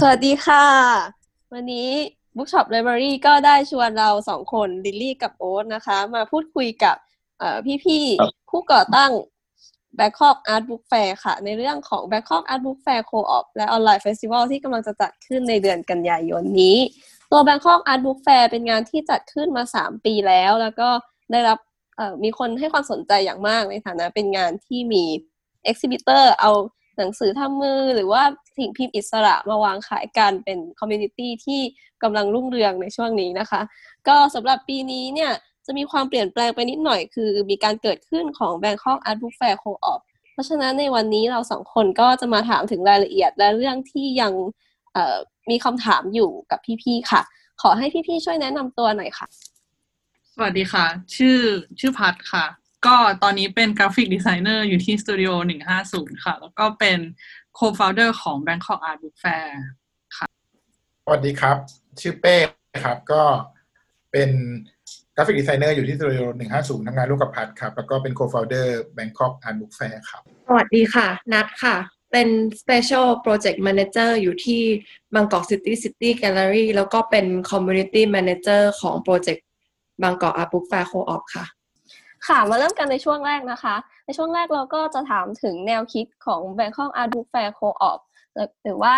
สวัสดีค่ะ วันนี้ Bookshop Library ก็ได้ชวนเราสองคนลิลลี่กับโอ๊ตนะคะ มาพูดคุยกับพี่ๆผู้ก่อตั้ง Bangkok Art Book Fair ค่ะ ในเรื่องของ Bangkok Art Book Fair Co-op และ Online Festival ที่กำลังจะจัดขึ้นในเดือนกันยายนนี้ ตัว Bangkok Art Book Fair เป็นงานที่จัดขึ้นมา 3 ปีแล้ว แล้วก็ได้รับมีคนให้ความสนใจอย่างมากในฐานะเป็นงานที่มี exhibitor เอา หนังสือทำมือหรือว่าสิ่งพิมพ์อิสระมาวางขายกันเป็นคอมมูนิตี้ที่กำลังรุ่งเรืองในช่วงนี้นะคะ ก็สำหรับปีนี้เนี่ยจะมีความเปลี่ยนแปลงไปนิดหน่อยคือมีการเกิดขึ้นของ Bangkok Art Book Fair Co-op เพราะฉะนั้นในวันนี้เราสองคนก็จะมาถามถึงรายละเอียดและเรื่องที่ยังมีคำถามอยู่กับพี่ๆค่ะ ขอให้พี่ๆช่วยแนะนำตัวหน่อยค่ะ สวัสดีค่ะ ชื่อชื่อพัทค่ะ ก็ตอนนี้เป็น graphic designer อยู่ที่สตูดิโอ150 ค่ะ แล้วก็เป็น co-founder ของ Bangkok Art Book Fair ค่ะ สวัสดีครับ ชื่อเป้ครับ ก็เป็น graphic designer อยู่ที่สตูดิโอ150ทำงานร่วมกับพัทครับ แล้วก็เป็น co-founder Bangkok Art Book Fair ครับ สวัสดีค่ะ นัดค่ะ เป็น Special Project Manager อยู่ที่ Bangkok City City Gallery แล้วก็เป็น Community Manager ของ Project Bangkok Art Book Fair Co-op ค่ะ ค่ะ มาเริ่มกันในช่วงแรกนะคะ ในช่วงแรกเราก็จะถามถึงแนวคิดของ Bangkok Art Book Fair Co-op หรือว่า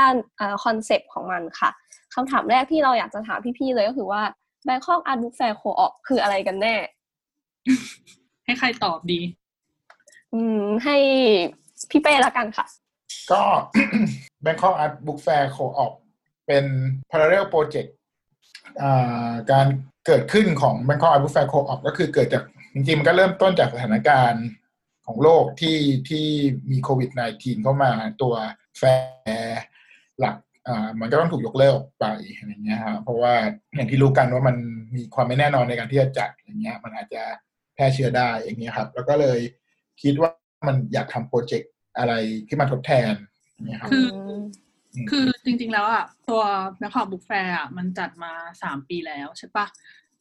คอนเซปต์ของมันค่ะคำถามแรกที่เราอยากจะถามพี่ๆเลยก็คือว่า Bangkok Art Book Fair Co-op คืออะไรกันแน่ ให้ใครตอบดี อืม ให้พี่เป้ละกันค่ะ ก็ Bangkok Art Book Fair Co-op เป็น parallel project การเกิดขึ้นของ Bangkok Art Book Fair Co-op ก็คือเกิดจาก จริงๆ มันก็เริ่มต้นจากสถานการณ์ของโลกที่ที่มีโควิด -19 เข้ามาตัวแฟร์หลักอ่ามันก็ต้องถูกยกเลิกไปอะไรเงี้ยครับเพราะว่าอย่างที่รู้กันว่ามันมีความไม่แน่นอนในการที่จะจัดอย่างเงี้ย มันอาจจะแพร่เชื้อได้อย่างเงี้ยครับ แล้วก็เลยคิดว่ามันอยากทำโปรเจกต์อะไรที่มาทดแทนเนี่ยครับคือคือจริงๆแล้วอะตัว Bangkok Art Book Fair อะมันจัดมาสามปีแล้วใช่ปะ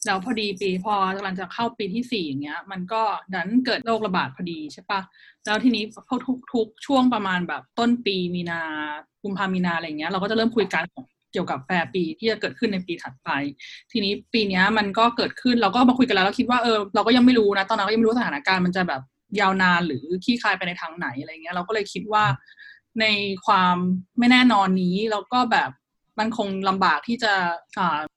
แล้วพอดีปีพอกำลังจะเข้าปีที่สี่อย่างเงี้ย มันก็ดันเกิดโรคระบาดพอดีใช่ปะแล้วทีนี้พอทุกทุกช่วงประมาณแบบต้นปีมีนากุมภามีนาอะไรเงี้ยเราก็จะเริ่มคุยกันเกี่ยวกับแฟร์ปีที่จะเกิดขึ้นในปีถัดไป ทีนี้ปีนี้มันก็เกิดขึ้นเราก็มาคุยกันแล้วเราคิดว่าเออเราก็ยังไม่รู้นะ ตอนนั้นก็ยังไม่รู้สถานการณ์มันจะแบบยาวนานหรือคลี่คลายไปในทางไหนอะไรเงี้ย เราก็เลยคิดว่าในความไม่แน่นอนนี้เราก็แบบ มันคงลำบากที่จะ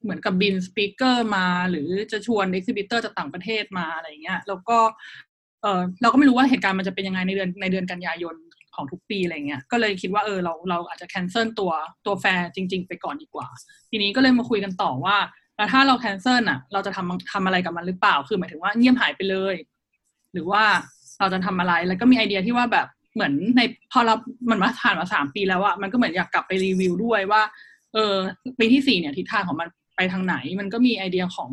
เหมือนกับบิน speaker มา หรือจะชวน exhibitor จากต่างประเทศมาอะไรเงี้ยแล้วก็เออเราก็ไม่รู้ว่าเหตุการณ์มันจะเป็นยังไงในเดือนในเดือนกันยายนของทุกปีอะไรเงี้ย ก็เลยคิดว่าเออเราเราอาจจะ cancel ตัวตัวแฟร์จริง ๆ ไปก่อนดีกว่า ทีนี้ก็เลยมาคุยกันต่อว่า แล้วถ้าเรา cancel อะ เราจะทำทำอะไรกับมันหรือเปล่า คือหมายถึงว่าเงียบหายไปเลย หรือว่าเราจะทำอะไร แล้วก็มีไอเดียที่ว่าแบบเหมือนในพอเรามันมาผ่านมาสามปีแล้วอะมันก็เหมือนอยากกลับไปรีวิวด้วยว่า เออปีที่สี่เนี่ยทิศทางของมันไปทางไหน มันก็มีไอเดียของ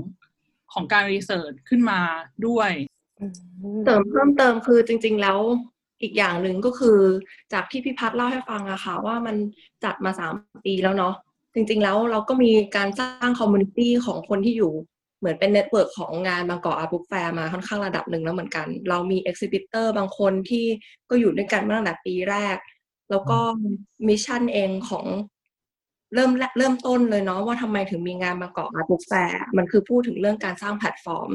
ของการ research ขึ้นมาด้วยเติมเพิ่มเติมคือจริง ๆ แล้วอีกอย่างหนึ่งก็คือจากที่พี่พัทเล่าให้ฟังอะค่ะว่ามันจัดมาสามปีแล้วเนาะจริง ๆ แล้วเราก็มีการสร้าง community ของคนที่อยู่เหมือนเป็น network ของงาน Bangkok Art Book Fair มาค่อนข้างระดับหนึ่งแล้วเหมือนกัน เรามี exhibitor บางคนที่ก็อยู่ด้วยกันมาตั้งแต่ปีแรก แล้วก็ mission เองของ เริ่มเริ่มต้นเลยเนาะว่าทำไมถึงมีงาน Bangkok Art Book Fair มันคือพูดถึงเรื่องการสร้างแพลตฟอร์ม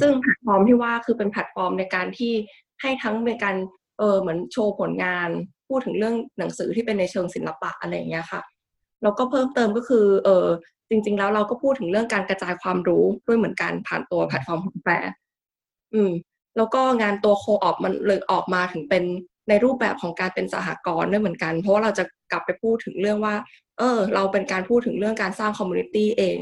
ซึ่งแพลตฟอร์มที่ว่าคือเป็นแพลตฟอร์มในการที่ให้ทั้งเป็นการเออเหมือนโชว์ผลงาน พูดถึงเรื่องหนังสือที่เป็นในเชิงศิลปะอะไรอย่างเงี้ยค่ะแล้วก็เพิ่มเติมก็คือเออจริง ๆ แล้วเราก็พูดถึงเรื่องการกระจายความรู้ด้วยเหมือนกันผ่านตัวแพลตฟอร์มของแฟร์อืม แล้วก็งานตัว co-op มันเลยออกมาถึงเป็นในรูปแบบของการเป็นสหกรณ์ด้วยเหมือนกัน เพราะว่าเราจะกลับไปพูดถึงเรื่องว่า เออ เราเป็นการพูดถึงเรื่องการสร้าง community เอง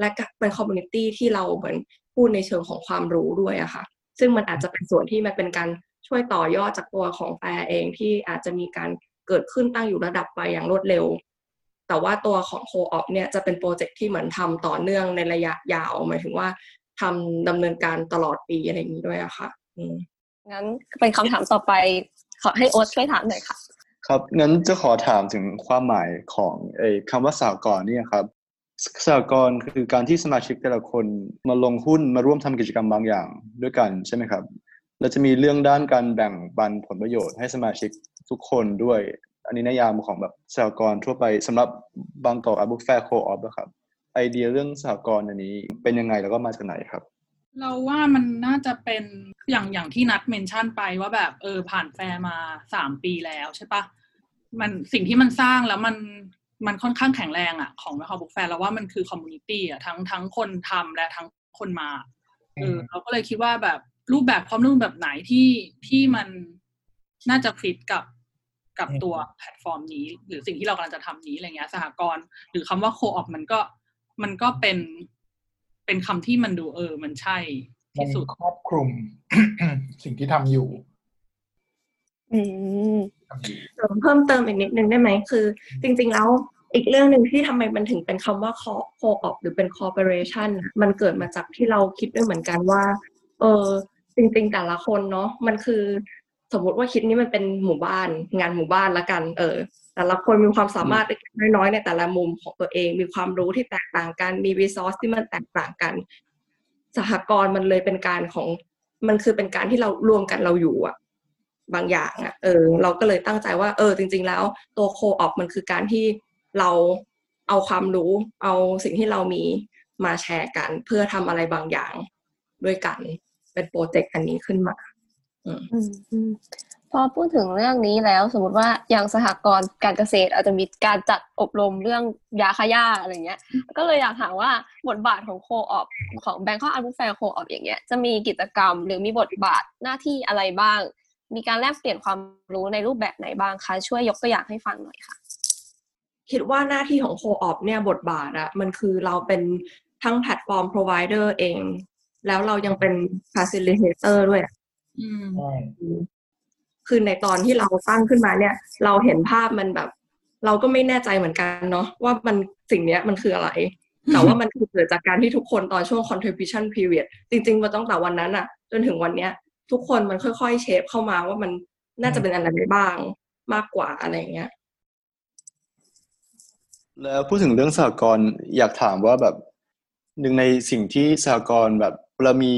และเป็น community ที่เราเหมือนพูดในเชิงของความรู้ด้วยอะค่ะ ซึ่งมันอาจจะเป็นส่วนที่มันเป็นการช่วยต่อยอดจากตัวของแฟร์เองที่อาจจะมีการเกิดขึ้นตั้งอยู่ระดับไปอย่างรวดเร็ว แต่ว่าตัวของโคออฟเนี่ยจะเป็นโปรเจกต์ที่เหมือนทำต่อเนื่องในระยะยาวหมายถึงว่าทำดำเนินการตลอดปีอะไรอย่างนี้ด้วยอะค่ะงั้นเป็นคำถามต่อไปขอให้โอ๊ตช่วยถามหน่อยค่ะ ครับงั้นจะขอถามถึงความหมายของไอ้คำว่าสากลเนี่ยครับสากลคือการที่สมาชิกแต่ละคนมาลงหุ้นมาร่วมทำกิจกรรมบางอย่างด้วยกันใช่ไหมครับเราจะมีเรื่องด้านการแบ่งปันผลประโยชน์ให้สมาชิกทุกคนด้วย อันนี้นิยามของแบบสหกรณ์ทั่วไปสำหรับ Bangkok Art Book Fair Co-op ครับ ไอเดียเรื่องสหกรณ์อันนี้เป็นยังไงแล้วก็มาจากไหนครับ เราว่ามันน่าจะเป็นอย่างอย่างที่นัด mention ไปว่าแบบเออผ่านแฟร์มาสามปีแล้วใช่ปะ มันสิ่งที่มันสร้างแล้วมันมันค่อนข้างแข็งแรงอะของ Bangkok Art Book Fair เราว่ามันคือ community อะทั้งทั้งคนทำและทั้งคนมาเออเราก็เลยคิดว่าแบบรูปแบบความร่วมแบบไหนที่ที่มันน่าจะฟิตกับกับตัวแพลตฟอร์มนี้ หรือสิ่งที่เรากำลังจะทำนี้อะไรเงี้ยสหกรณ์หรือคำว่า co-op มันก็มันก็เป็นเป็นคำที่มันดูเออ มันใช่มันที่สุดครอบคลุม สิ่งที่ทำอยู่ อืมทำอยู่ เสริมเพิ่มเติมอีกนิดนึงได้ไหมคือ จริง ๆ แล้วอีกเรื่องหนึ่งที่ทำไมมันถึงเป็นคำว่า co- co-op หรือเป็น corporation อะมันเกิดมาจากที่เราคิดด้วยเหมือนกันว่า เออจริง ๆ แต่ละคนเนาะมันคือสมมติว่าคิดนี้มันเป็นหมู่บ้าน งานหมู่บ้านละกัน เออ แต่ละคนมีความสามารถเล็กๆน้อยๆในแต่ละมุมของตัวเอง มีความรู้ที่แตกต่างกัน มี resource ที่มันแตกต่างกัน สหกรณ์มันเลยเป็นการของ มันคือเป็นการที่เรารวมกันเราอยู่อะ บางอย่างอะเออเราก็เลยตั้งใจว่า เออ จริง ๆ แล้ว ตัว co-op มันคือการที่เราเอาความรู้ เอาสิ่งที่เรามีมาแชร์กัน เพื่อทำอะไรบางอย่างด้วยกัน เป็นโปรเจกต์อันนี้ขึ้นมาอืมพอพูดถึงเรื่องนี้แล้วสมมติว่าอย่างสหกรณ์การเกษตร อาจจะมีการจัดอบรมเรื่องยาฆ่าหญ้าอะไรเงี้ย ก็เลยอยากถามว่าบทบาทของ co-op ของ Bangkok Art Book Fair โคออปอย่างเงี้ยจะมีกิจกรรมหรือมีบทบาทหน้าที่อะไรบ้าง มีการแลกเปลี่ยนความรู้ในรูปแบบไหนบ้างคะ ช่วยยกตัวอย่างให้ฟังหน่อยค่ะ คิดว่าหน้าที่ของ co-op เนี่ยบทบาทอะมันคือเราเป็นทั้งแพลตฟอร์ม provider เอง แล้วเรายังเป็น facilitator ด้วยอะอืมใช่คือในตอนที่เราตั้งขึ้นมาเนี่ย เราเห็นภาพมันแบบ เราก็ไม่แน่ใจเหมือนกันเนาะว่ามันสิ่งเนี้ยมันคืออะไร แต่ว่ามันคือเกิดจากการที่ทุกคนตอนช่วง contribution period จริงๆมาตั้งแต่วันนั้นอะจนถึงวันเนี้ย ทุกคนมันค่อยๆเชฟเข้ามาว่ามันน่าจะเป็นอะไรได้บ้างมากกว่าอะไรอย่างเงี้ย แล้วพูดถึงเรื่องสหกรณ์อยากถามว่าแบบหนึ่งในสิ่งที่สหกรณ์แบบเวลามี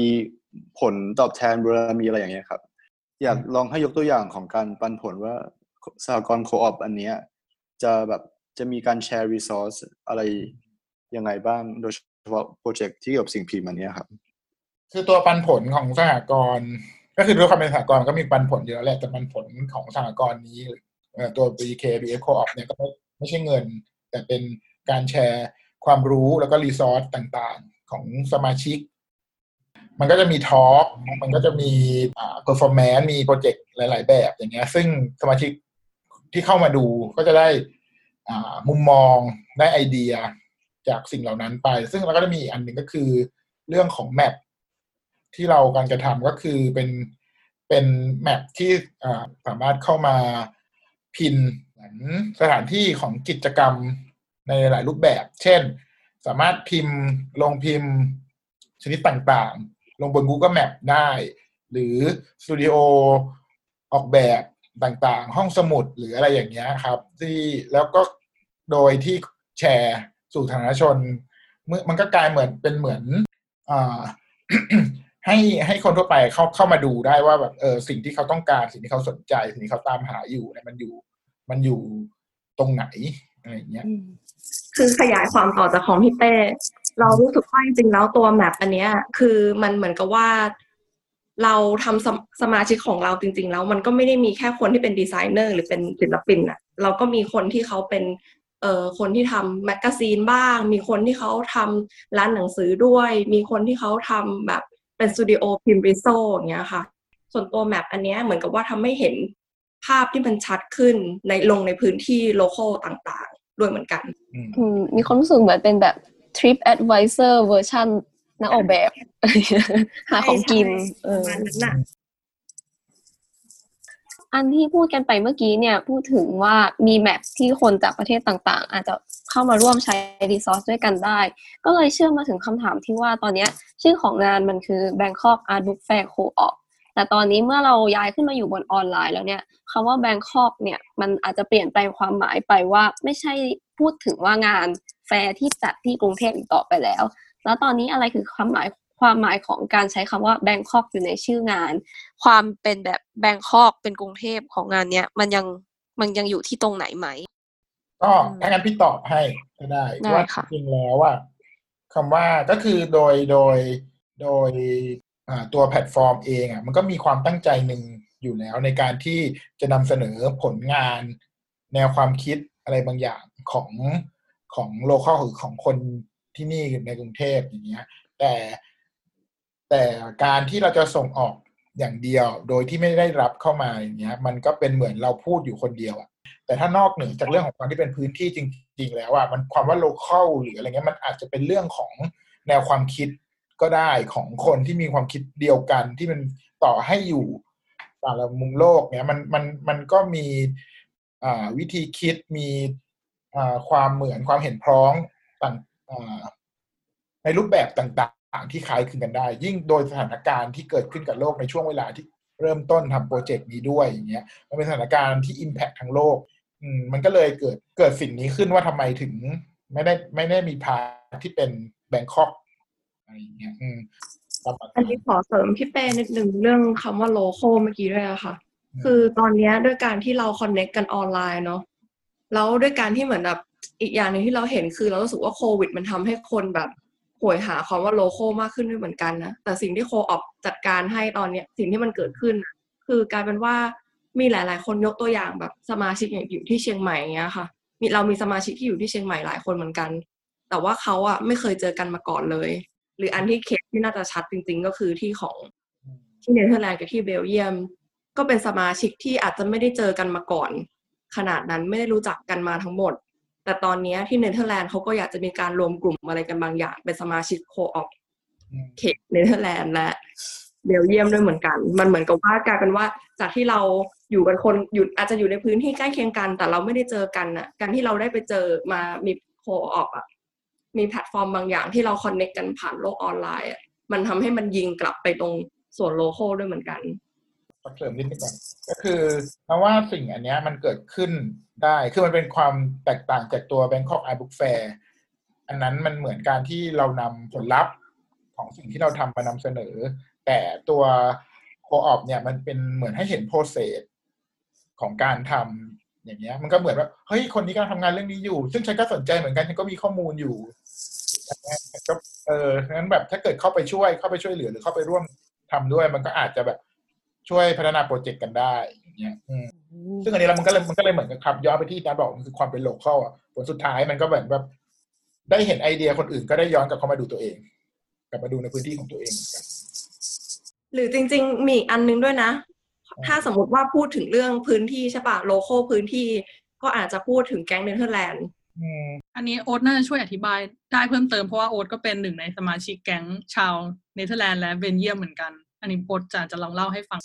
ผลตอบแทนเวลามีอะไรอย่างเงี้ยครับ อยากลองให้ยกตัวอย่างของการปันผลว่าสหกรณ์โคออปอันเนี้ยจะแบบจะมีการแชร์รีซอสอะไรยังไงบ้างโดยเฉพาะโปรเจกต์ที่เกี่ยวกับสิ่งพิมพ์อันเนี้ยครับ คือตัวปันผลของสหกรณ์ ก็คือด้วยความเป็นสหกรณ์ก็มีปันผลอยู่แล้วแหละแต่ปันผลของสหกรณ์นี้ตัว BKKABF Co-op เนี่ยก็ไม่ใช่เงิน แต่เป็นการแชร์ความรู้แล้วก็ resource ต่างๆของสมาชิก มันก็จะมี talk มันก็จะมีอ่า performance มีโปรเจกต์หลาย ๆ แบบอย่างเงี้ย ซึ่งสมาชิกที่เข้ามาดูก็จะได้มุมมองได้ไอเดียจากสิ่งเหล่านั้นไป ซึ่งเราก็จะมีอีกอันหนึ่งก็คือเรื่องของแมป ที่เราการกระทำก็คือเป็นเป็นแมปที่สามารถเข้ามาพินเหมือนสถานที่ของกิจกรรมในหลายรูปแบบ เช่น สามารถพิมพ์ลงพิมพ์ชนิดต่างๆ ลงบน Google Map ได้ หรือสตูดิโอออกแบบต่างๆ ห้องสมุดหรืออะไรอย่างเงี้ยครับ ที่แล้วก็โดยที่แชร์สู่สาธารณชนมันก็กลายเหมือนเป็นเหมือนอ ให้ให้คนทั่วไปเข้าเข้ามาดูได้ว่าแบบเออสิ่งที่เขาต้องการสิ่งที่เขาสนใจ สิ่งที่เขาตามหาอยู่เนี่ยมันอยู่ มันอยู่ตรงไหนอะไรอย่างเงี้ยคือขยายความต่อจากของพี่เต้ เรารู้สึกว่าจริงๆแล้วตัวแมปอันเนี้ย คือมันเหมือนกับว่า เราทำสมสมาชิกของเราจริง ๆ แล้วมันก็ไม่ได้มีแค่คนที่เป็นดีไซเนอร์หรือเป็นศิลปินอะเราก็มีคนที่เขาเป็นเอ่อคนที่ทำแมกกาซีนบ้าง มีคนที่เขาทำร้านหนังสือด้วย มีคนที่เขาทำแบบ เป็นสตูดิโอพิมพ์ riso อย่างเงี้ยค่ะ ส่วนตัว map อันเนี้ยเหมือนกับว่าทำให้เห็นภาพที่มันชัดขึ้นในลงในพื้นที่ local ต่างๆ ด้วยเหมือนกันอืมอืมมีความรู้สึกเหมือนเป็นแบบ Trip Advisor เวอร์ชันนักออกแบบ หาของกินเออประมาณนั้นน่ะอันที่พูดกันไปเมื่อกี้เนี่ย พูดถึงว่ามี map ที่คนจากประเทศต่างๆ อาจจะ เข้ามาร่วมใช้ resource ด้วยกันได้ ก็เลยเชื่อมมาถึงคำถามที่ว่าตอนนี้ชื่อของงานมันคือ Bangkok Art Book Fair Co-op แต่ตอนนี้เมื่อเราย้ายขึ้นมาอยู่บนออนไลน์แล้วเนี่ยคำว่า Bangkok เนี่ยมันอาจจะเปลี่ยนแปลงความหมายไปว่าไม่ใช่พูดถึงว่างานแฟร์ที่จัดที่กรุงเทพอีกต่อไปแล้ว แล้วตอนนี้อะไรคือความหมายความหมายของการใช้คำว่า Bangkok อยู่ในชื่องาน ความเป็นแบบแบงคอกเป็นกรุงเทพของงานเนี้ยมันยังมันยังอยู่ที่ตรงไหนไหม ก็ถ้างั้นพี่ตอบให้ก็ได้ได้ว่าค่ะจริงแล้วว่าคำว่าก็คือโดยโดยโดยอ่าตัวแพลตฟอร์มเองอะมันก็มีความตั้งใจหนึ่งอยู่แล้วในการที่จะนำเสนอผลงานแนวความคิดอะไรบางอย่างของของ local หรือของคนที่นี่ในกรุงเทพอย่างเงี้ย แต่แต่การที่เราจะส่งออกอย่างเดียว โดยที่ไม่ได้รับเข้ามาอย่างเงี้ย มันก็เป็นเหมือนเราพูดอยู่คนเดียวอะ แต่ถ้านอกเหนือจากเรื่องของความที่เป็นพื้นที่จริง ๆ แล้วอะมันความว่า local หรืออะไรเงี้ยมันอาจจะเป็นเรื่องของแนวความคิดก็ได้ของคนที่มีความคิดเดียวกันที่มันต่อให้อยู่แต่ละมุมโลกเนี้ยมันมันมันก็มีวิธีคิดมีความเหมือนความเห็นพร้องต่างในรูปแบบต่างๆ ที่คล้ายคลึงกันได้ ยิ่งโดยสถานการณ์ที่เกิดขึ้นกับโลกในช่วงเวลาที่เริ่มต้นทำโปรเจกต์นี้ด้วยอย่างเงี้ยมันเป็นสถานการณ์ที่ Impact ทั้งโลก มมันก็เลยเกิดเกิดสิ่งนี้ขึ้นว่าทำไมถึง ไม่ได้ไม่ได้มี part ที่เป็น Bangkok อะไรอย่างเงี้ยอืมประมาณอันนี้ขอเสริมพี่เป้นิดนึงเรื่องคำว่า local เมื่อกี้ด้วยอะค่ะ คือตอนเนี้ยด้วยการที่เรา connect กันออนไลน์เนาะแล้วด้วยการที่เหมือนแบบอีกอย่างหนึ่งที่เราเห็นคือเรารู้สึกว่าโควิด มันทำให้คนแบบโหยหาคำว่า local มากขึ้นด้วยเหมือนกันนะแต่สิ่งที่ co-op จัดการให้ตอนเนี้ยสิ่งที่มันเกิดขึ้นน่ะคือกลายเป็นว่า มีหลาย ๆ คนยกตัวอย่างแบบสมาชิกอย่างอยู่ที่เชียงใหม่เงี้ยค่ะ มีเรามีสมาชิกที่อยู่ที่เชียงใหม่หลายคนเหมือนกัน แต่ว่าเขาอะไม่เคยเจอกันมาก่อนเลย หรืออันที่เคสที่น่าจะชัดจริง ๆ ก็คือที่ของที่เนเธอร์แลนด์กับที่เบลเยียม ก็เป็นสมาชิกที่อาจจะไม่ได้เจอกันมาก่อน ขนาดนั้นไม่ได้รู้จักกันมาทั้งหมด แต่ตอนเนี้ยที่เนเธอร์แลนด์เขาก็อยากจะมีการรวมกลุ่มอะไรกันบางอย่าง เป็นสมาชิก co-op อืมเขตเนเธอร์แลนด์และเบลเยียมด้วยเหมือนกัน มันเหมือนกับว่ากลายเป็นว่าจากที่เรา อยู่กันคนอยู่อาจจะอยู่ในพื้นที่ใกล้เคียงกัน แต่เราไม่ได้เจอกันน่ะการที่เราได้ไปเจอมามี co-op อะมีแพลตฟอร์มบางอย่างที่เรา connect กันผ่านโลกออนไลน์อะมันทำให้มันยิงกลับไปตรงส่วน local ด้วยเหมือนกันเสริมนิดนึงก่อนก็คือเพราะว่าสิ่งอันนี้มันเกิดขึ้นได้ คือมันเป็นความแตกต่างจากตัว Bangkok Art Book Fair อันนั้นมันเหมือนการที่เรานำผลลัพธ์ของสิ่งที่เราทำมานำเสนอ แต่ตัว co-op เนี่ยมันเป็นเหมือนให้เห็น process ของการทำอย่างเงี้ย มันก็เหมือนว่าเฮ้ยคนนี้กำลังทำงานเรื่องนี้อยู่ ซึ่งฉันก็สนใจเหมือนกันฉันก็มีข้อมูลอยู่ก็เอองั้นแบบถ้าเกิดเข้าไปช่วยเข้าไปช่วยเหลือหรือเข้าไปร่วมทำด้วย มันก็อาจจะแบบช่วยพัฒนาโปรเจกต์กันได้อย่างเงี้ยอืมซึ่งอันนี้แล้วมันก็เลยมันก็เลยเหมือนกับครับย้อนไปที่นัดบอกมันคือความเป็น local อะผลสุดท้ายมันก็แบบแบบได้เห็นไอเดียคนอื่นก็ได้ย้อนกลับเข้ามาดูตัวเอง กลับมาดูในพื้นที่ของตัวเองเหมือนกันหรือจริง ๆ มีอีกอันนึงด้วยนะ ถ้าสมมติว่าพูดถึงเรื่องพื้นที่ใช่ปะ local พื้นที่ ก็อาจจะพูดถึงแก๊งเนเธอร์แลนด์อืมอันนี้โอ๊ตน่าจะช่วยอธิบายได้เพิ่มเติมเพราะว่าโอ๊ตก็เป็นหนึ่งในสมาชิกแก๊งชาวเนเธอร์แลนด์และเบลเยียมเหมือนกัน อันนี้โอ๊ตจะจะลองเล่าให้ฟัง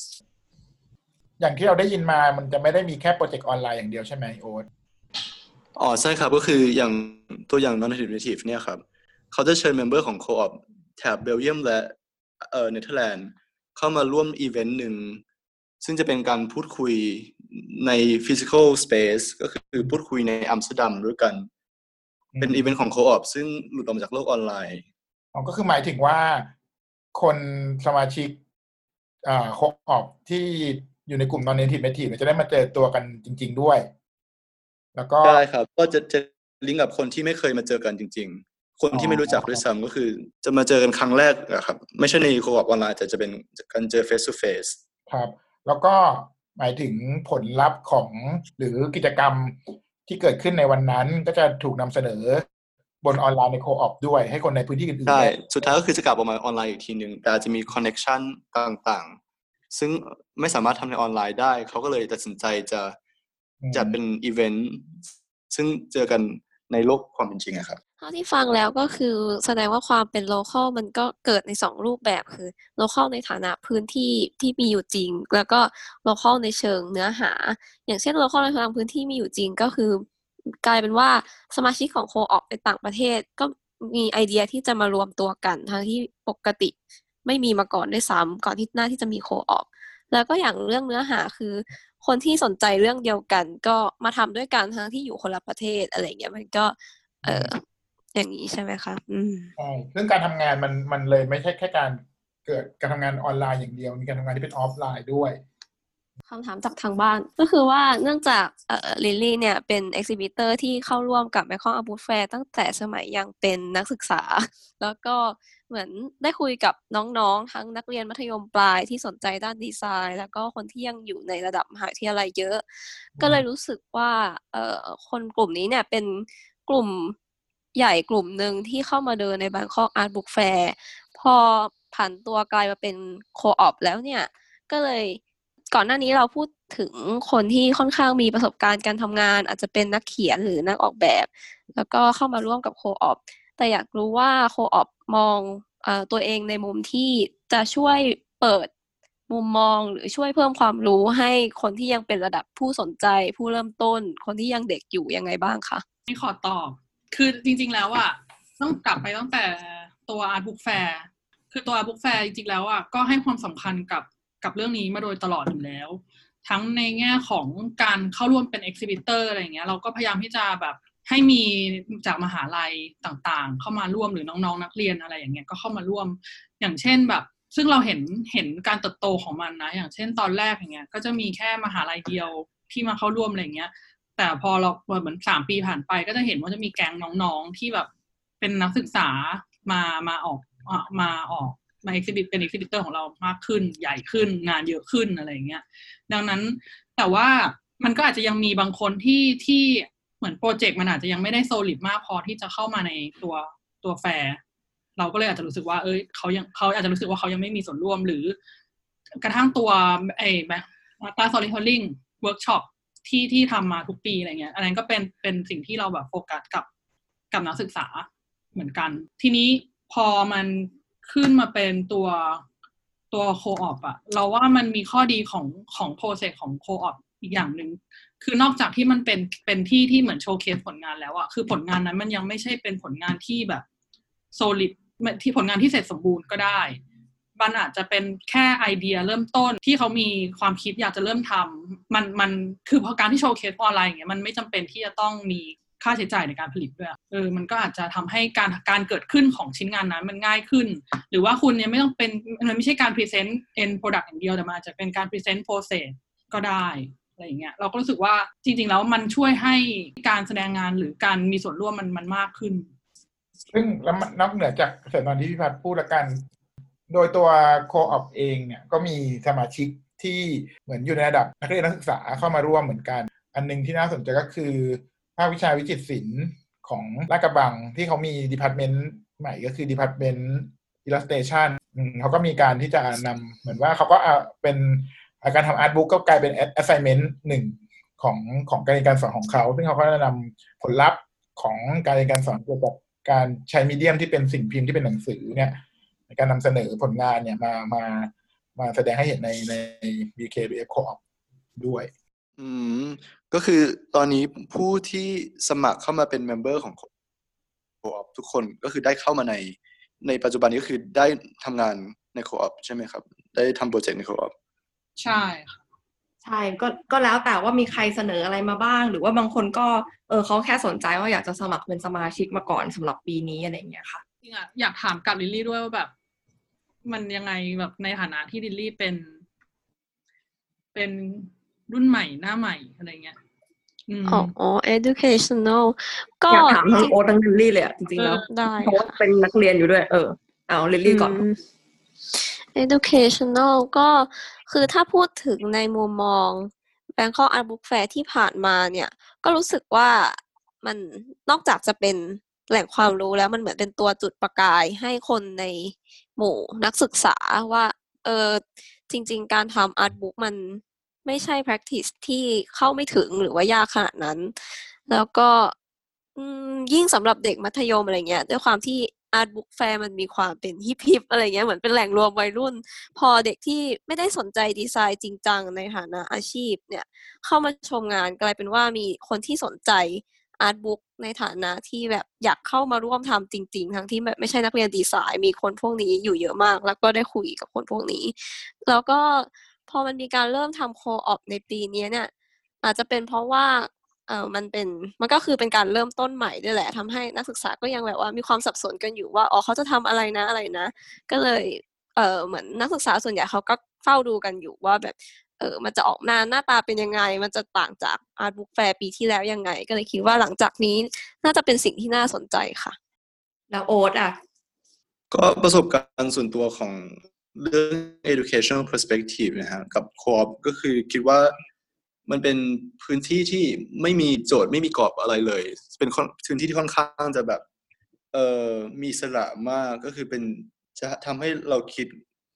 อย่างที่เราได้ยินมามันจะไม่ได้มีแค่โปรเจกต์ออนไลน์อย่างเดียวใช่ไหมโอ๊ตอ๋อใช่ครับก็คืออย่างตัวอย่าง non-native native เนี่ยครับเขาจะเชิญ member ของ co-op แถบเบลเยียมและเอ่อเนเธอร์แลนด์เข้ามาร่วมอีเวนต์หนึ่ง ซึ่งจะเป็นการพูดคุยใน physical space ก็คือพูดคุยในอัมสเตอร์ดัมด้วยกัน เป็นอีเวนต์ของ co-op ซึ่งหลุดออกมาจากโลกออนไลน์อ๋อก็คือหมายถึงว่าคนสมาชิกอ่า co-op ที่อยู่ในกลุ่ม non native native เนี่ยจะได้มาเจอตัวกันจริง ๆด้วย แล้วก็ได้ครับ ก็จะจะลิงก์กับคนที่ไม่เคยมาเจอกันจริง ๆ คนที่ไม่รู้จักด้วยซ้ำก็คือ จะมาเจอกันครั้งแรกอะครับ ไม่ใช่ใน co-op ออนไลน์แต่จะเป็นการเจอ face to face ครับ แล้วก็หมายถึงผลลัพธ์ของหรือกิจกรรมที่เกิดขึ้นในวันนั้นก็จะถูกนำเสนอบนออนไลน์ใน co-op ด้วยให้คนในพื้นที่อื่นๆใช่ได้สุดท้ายก็คือจะกลับออกมาออนไลน์อีกทีหนึ่งแต่อาจจะมี connectionต่างๆ ซึ่งไม่สามารถทำในออนไลน์ได้ เขาก็เลยตัดสินใจจะอืมจัดเป็นอีเวนต์ซึ่งเจอกันในโลกความเป็นจริงอะครับเท่าที่ฟังแล้วก็คือแสดงว่าความเป็น local มันก็เกิดในสองรูปแบบคือ local ในฐานะพื้นที่ที่มีอยู่จริง แล้วก็ local ในเชิงเนื้อหา อย่างเช่น local ในทางพื้นที่มีอยู่จริงก็คือกลายเป็นว่าสมาชิกของโคออกในต่างประเทศ ก็มีไอเดียที่จะมารวมตัวกันทั้งที่ปกติไม่มีมาก่อนด้วยซ้ำก่อนที่หน้าที่จะมี co-op แล้วก็อย่างเรื่องเนื้อหาคือ คนที่สนใจเรื่องเดียวกัน ก็มาทำด้วยกันทั้งที่อยู่คนละประเทศอะไรเงี้ยมันก็เออ อย่างนี้ใช่ไหมคะอืมใช่ซึ่งการทำงานมันมันเลยไม่ใช่แค่การเกิดการทำงานออนไลน์อย่างเดียว มีการทำงานที่เป็นออฟไลน์ด้วยคำถามจากทางบ้านก็คือว่าเนื่องจากเอ่อลิลลี่เนี่ยเป็น exhibitor ที่เข้าร่วมกับ Bangkok Art Book Fair ตั้งแต่สมัยยังเป็นนักศึกษา แล้วก็เหมือนได้คุยกับน้องๆ ทั้งนักเรียนมัธยมปลายที่สนใจด้านดีไซน์ แล้วก็คนที่ยังอยู่ในระดับมหาวิทยาลัยเยอะ ก็เลยรู้สึกว่าเอ่อคนกลุ่มนี้เนี่ยเป็นกลุ่ม ใหญ่กลุ่มหนึ่งที่เข้ามาเดินใน Bangkok Art Book Fair พอผันตัวกลายมาเป็นโคออปแล้วเนี่ย ก็เลยก่อนหน้านี้เราพูดถึงคนที่ค่อนข้างมีประสบการณ์การทำงาน อาจจะเป็นนักเขียนหรือนักออกแบบ แล้วก็เข้ามาร่วมกับ co-op แต่อยากรู้ว่า co-op มองตัวเองในมุมที่จะช่วยเปิดมุมมองหรือช่วยเพิ่มความรู้ให้คนที่ยังเป็นระดับผู้สนใจ ผู้เริ่มต้น คนที่ยังเด็กอยู่ยังไงบ้างคะไม่ขอตอบ คือจริง ๆ แล้วอะต้องกลับไปตั้งแต่ตัว Art Book Fair คือตัว Art Book Fair จริง ๆ แล้วอะก็ให้ความสำคัญกับกับเรื่องนี้มาโดยตลอดอยู่แล้ว ทั้งในแง่ของการเข้าร่วมเป็น exhibitor อะไรอย่างเงี้ยเราก็พยายามที่จะแบบให้มีจากมหาลัยต่างๆ เข้ามาร่วมหรือน้องๆนนักเรียนอะไรอย่างเงี้ยก็เข้ามาร่วม อย่างเช่นแบบ ซึ่งเราเห็นเห็นการเติบโตของมันนะ อย่างเช่นตอนแรกอย่างเงี้ยก็จะมีแค่มหาลัยเดียวที่มาเข้าร่วมอะไรเงี้ย แต่พอเราเหมือนสามปีผ่านไปก็จะเห็นว่าจะมีแก๊งน้องๆที่แบบเป็นนักศึกษามามาออกมาออกมาเอ็กซิบิทเป็นเอ็กซิบิเตอร์ของเรามากขึ้นใหญ่ขึ้นงานเยอะขึ้นอะไรอย่างเงี้ยดังนั้นแต่ว่ามันก็อาจจะยังมีบางคนที่ที่เหมือนโปรเจกต์มันอาจจะยังไม่ได้ solid มากพอที่จะเข้ามาในตัวตัวแฟร์เราก็เลยอาจจะรู้สึกว่า เอ้ยเขายังเขาอาจจะรู้สึกว่าเขายังไม่มีส่วนร่วมหรือ กระทั่งตัวไอ้แบบตา storytelling เวิร์กช็อป ที่ที่ทำมาทุกปีอะไรเงี้ย อันนั้นก็เป็นเป็นสิ่งที่เราแบบโฟกัสกับกับนักศึกษาเหมือนกัน ทีนี้พอมันขึ้นมาเป็นตัวตัว co-op อะเราว่ามันมีข้อดีของของ process ของ co-op อีกอย่างหนึ่งคือนอกจากที่มันเป็นเป็นที่ที่เหมือน showcase ผลงานแล้วอะคือผลงานนั้นมันยังไม่ใช่เป็นผลงานที่แบบ solid ที่ผลงานที่เสร็จสมบูรณ์ก็ได้ มันอาจจะเป็นแค่ไอเดียเริ่มต้นที่เขามีความคิดอยากจะเริ่มทำมันมันคือพอการที่ showcase ออนไลน์อย่างเงี้ยมันไม่จำเป็นที่จะต้องมีค่าใช้จ่ายในการผลิตด้วยเออมันก็อาจจะทำให้การการเกิดขึ้นของชิ้นงานนั้นมันง่ายขึ้น หรือว่าคุณเนี่ยไม่ต้องเป็นมันไม่ใช่การ present end product อย่างเดียวแต่มันอาจจะเป็นการพรีเซนต์ process ก็ได้อะไรอย่างเงี้ยเราก็รู้สึกว่าจริง ๆ แล้วมันช่วยให้การแสดงงานหรือการมีส่วนร่วมมันมันมากขึ้น ซึ่งแล้วนอกเหนือจากเสร็จตอนที่พี่พัฒพูดละกัน โดยตัว co-op เองเนี่ยก็มีสมาชิกที่เหมือนอยู่ในระดับนักเรียนนักศึกษาเข้ามาร่วมเหมือนกัน อันนึงที่น่าสนใจก็คือ ภาควิชาวิจิตรศิลป์ของลาดกระบังที่เขามี department ใหม่ก็คือ department illustration เขาก็มีการที่จะนำเหมือนว่าเขาก็เป็นการทำ art book ก็กลายเป็น assignment หนึ่งของของการเรียนการสอนของเขา ซึ่งเขาก็จะนำผลลัพธ์ของการเรียนการสอนเกี่ยวกับการใช้ medium ที่เป็นสิ่งพิมพ์ที่เป็นหนังสือเนี่ย การนำเสนอผลงานเนี่ยมามามาแสดงให้เห็นในใน BKKABF Co-op ด้วย อืม ก็คือตอนนี้ผู้ที่สมัครเข้ามาเป็น member ของ Co-op ทุกคนก็คือได้เข้ามาใน ในปัจจุบันนี้ก็คือได้ทำงานใน Co-op ใช่ไหมครับ ได้ทำโปรเจกต์ใน Co-op ใช่ค่ะใช่ก็ก็แล้วแต่ว่ามีใครเสนออะไรมาบ้าง หรือว่าบางคนก็เออเขาแค่สนใจว่าอยากจะสมัครเป็นสมาชิกมาก่อนสำหรับปีนี้อะไรอย่างเงี้ยค่ะจริงอะอยากถามกับลิลลี่ด้วยว่าแบบ มันยังไงแบบในฐานะที่ลิลลี่เป็น เป็นรุ่นใหม่หน้าใหม่อะไรเงี้ยอืมอ๋ออ๋อ educational ก็อยากถามทั้งโอ๊ตทั้งลิลลี่เลยอะจริงๆแล้วได้เพราะว่าเป็นนักเรียนอยู่ด้วย เออ เอาลิลลี่ก่อนม educational ก็คือถ้าพูดถึงในมุมมอง Bangkok Art Book Fair ที่ผ่านมาเนี่ย ก็รู้สึกว่ามันนอกจากจะเป็นแหล่งความรู้แล้วมันเหมือนเป็นตัวจุดประกายให้คนใน หมู่นักศึกษาว่าเออจริง ๆ การทำ art book มันไม่ใช่ practice ที่เข้าไม่ถึงหรือว่ายากขนาดนั้น แล้วก็ยิ่งสำหรับเด็กมัธยมอะไรเงี้ยด้วยความที่ Art Book Fair มันมีความเป็นฮิปฮิปอะไรเงี้ยเหมือนเป็นแหล่งรวมวัยรุ่น พอเด็กที่ไม่ได้สนใจดีไซน์จริงจังในฐานะอาชีพเนี่ย เข้ามาชมงานกลายเป็นว่ามีคนที่สนใจ อาร์ตบุ๊กในฐานะที่แบบอยากเข้ามาร่วมทำจริง ๆ ทั้งที่แบบไม่ใช่นักเรียนดีไซน์มีคนพวกนี้อยู่เยอะมาก แล้วก็ได้คุยกับคนพวกนี้ แล้วก็พอมันมีการเริ่มทำ co-op ในปีนี้เนี่ย อาจจะเป็นเพราะว่าเออมันเป็นมันก็คือเป็นการเริ่มต้นใหม่ด้วยแหละทำให้นักศึกษาก็ยังแบบว่ามีความสับสนกันอยู่ว่าอ๋อเขาจะทำอะไรนะอะไรนะ ก็เลยเออเหมือนนักศึกษาส่วนใหญ่เขาก็เฝ้าดูกันอยู่ว่าแบบ เออมันจะออกมาหน้าตาเป็นยังไง มันจะต่างจาก Art Book Fair ปีที่แล้วยังไง ก็เลยคิดว่าหลังจากนี้น่าจะเป็นสิ่งที่น่าสนใจค่ะ แล้วโอ๊ตอะ ก็ประสบการณ์ส่วนตัวของเรื่อง educational perspective นะฮะกับ co-op ก็คือคิดว่ามันเป็นพื้นที่ที่ไม่มีโจทย์ไม่มีกรอบอะไรเลย เป็นค่อนพื้นที่ที่ค่อนข้างจะแบบเอ่อมีอิสระมากก็คือเป็นจะทำให้เราคิด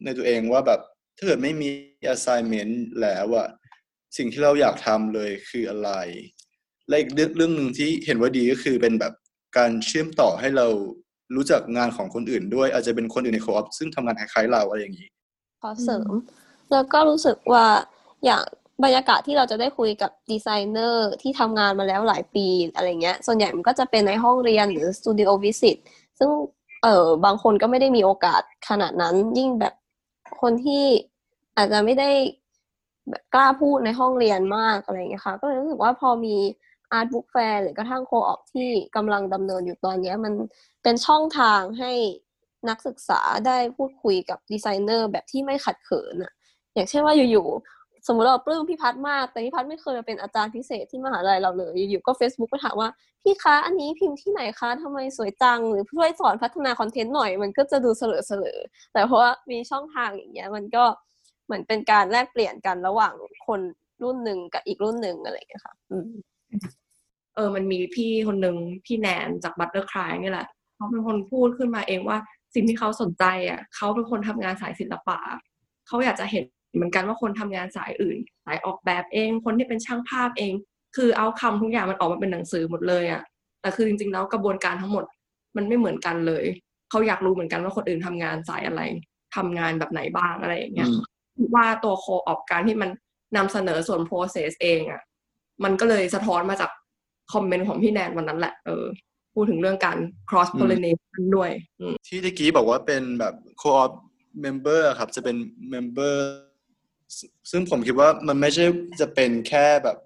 ในตัวเองว่าแบบ ถ้าเกิดไม่มี assignment แล้วอะสิ่งที่เราอยากทำเลยคืออะไร และอีกเรื่องเรื่องหนึ่งที่เห็นว่าดีก็คือเป็นแบบการเชื่อมต่อให้เรารู้จักงานของคนอื่นด้วย อาจจะเป็นคนอื่นใน co-op ซึ่งทำงานคล้ายๆเราอะไรอย่างนี้ ขอเสริม แล้วก็รู้สึกว่าอย่างบรรยากาศที่เราจะได้คุยกับดีไซเนอร์ที่ทำงานมาแล้วหลายปีอะไรเงี้ย ส่วนใหญ่มันก็จะเป็นในห้องเรียนหรือ studio visit ซึ่งเออบางคนก็ไม่ได้มีโอกาสขนาดนั้น ยิ่งแบบคนที่ อาจจะไม่ได้กล้าพูดในห้องเรียนมากอะไรเงี้ยค่ะ ก็เลยรู้สึกว่าพอมีart book fair หรือกระทั่ง co-op ที่กำลังดำเนินอยู่ตอนเนี้ยมันเป็นช่องทางให้นักศึกษาได้พูดคุยกับดีไซเนอร์แบบที่ไม่ขัดเขินอะอย่างเช่นว่าอยู่ๆสมมติเราปลื้มพี่พัฒมาก แต่พี่พัฒไม่เคยมาเป็นอาจารย์พิเศษที่มหาลัยเราเลยอยู่ๆก็ Facebook ไปถามว่าพี่คะอันนี้พิมพ์ที่ไหนคะทำไมสวยจังหรือช่วยสอนพัฒนาคอนเทนต์หน่อย มันก็จะดูเสล่อเสล่อแต่เพราะว่ามีช่องทางอย่างเงี้ยมันก็ เหมือนเป็นการแลกเปลี่ยนกันระหว่างคนรุ่นหนึ่งกับอีกรุ่นหนึ่งอะไรอย่างเงี้ยค่ะอืมเออ มันมีพี่คนหนึ่งพี่แนนจากบัตเตอร์คลายนี่แหละเขาเป็นคนพูดขึ้นมาเองว่าสิ่งที่เขาสนใจอะเขาเป็นคนทำงานสายศิลปะเขาอยากจะเห็นเหมือนกันว่าคนทำงานสายอื่น สายออกแบบเอง คนที่เป็นช่างภาพเอง คือเอาคำทุกอย่างมันออกมาเป็นหนังสือหมดเลยอะแต่คือจริงๆแล้วกระบวนการทั้งหมดมันไม่เหมือนกันเลย เขาอยากรู้เหมือนกันว่าคนอื่นทำงานสายอะไรทำงานแบบไหนบ้างอะไรอย่างเงี้ยอืม ว่าตัวโคออกการที่มันนำเสนอส่วน process เองอะ่ะมันก็เลยสะท้อนมาจากคอมเมนต์ของพี่แนนวันนั้นแหละเออพูดถึงเรื่องการ cross pollination ด้วยอืมที่ตะกี้บอกว่าเป็นแบบ co-op member อะครับจะเป็น member ซซึ่งผมคิดว่ามันไม่ใช่จะเป็นแค่แบบ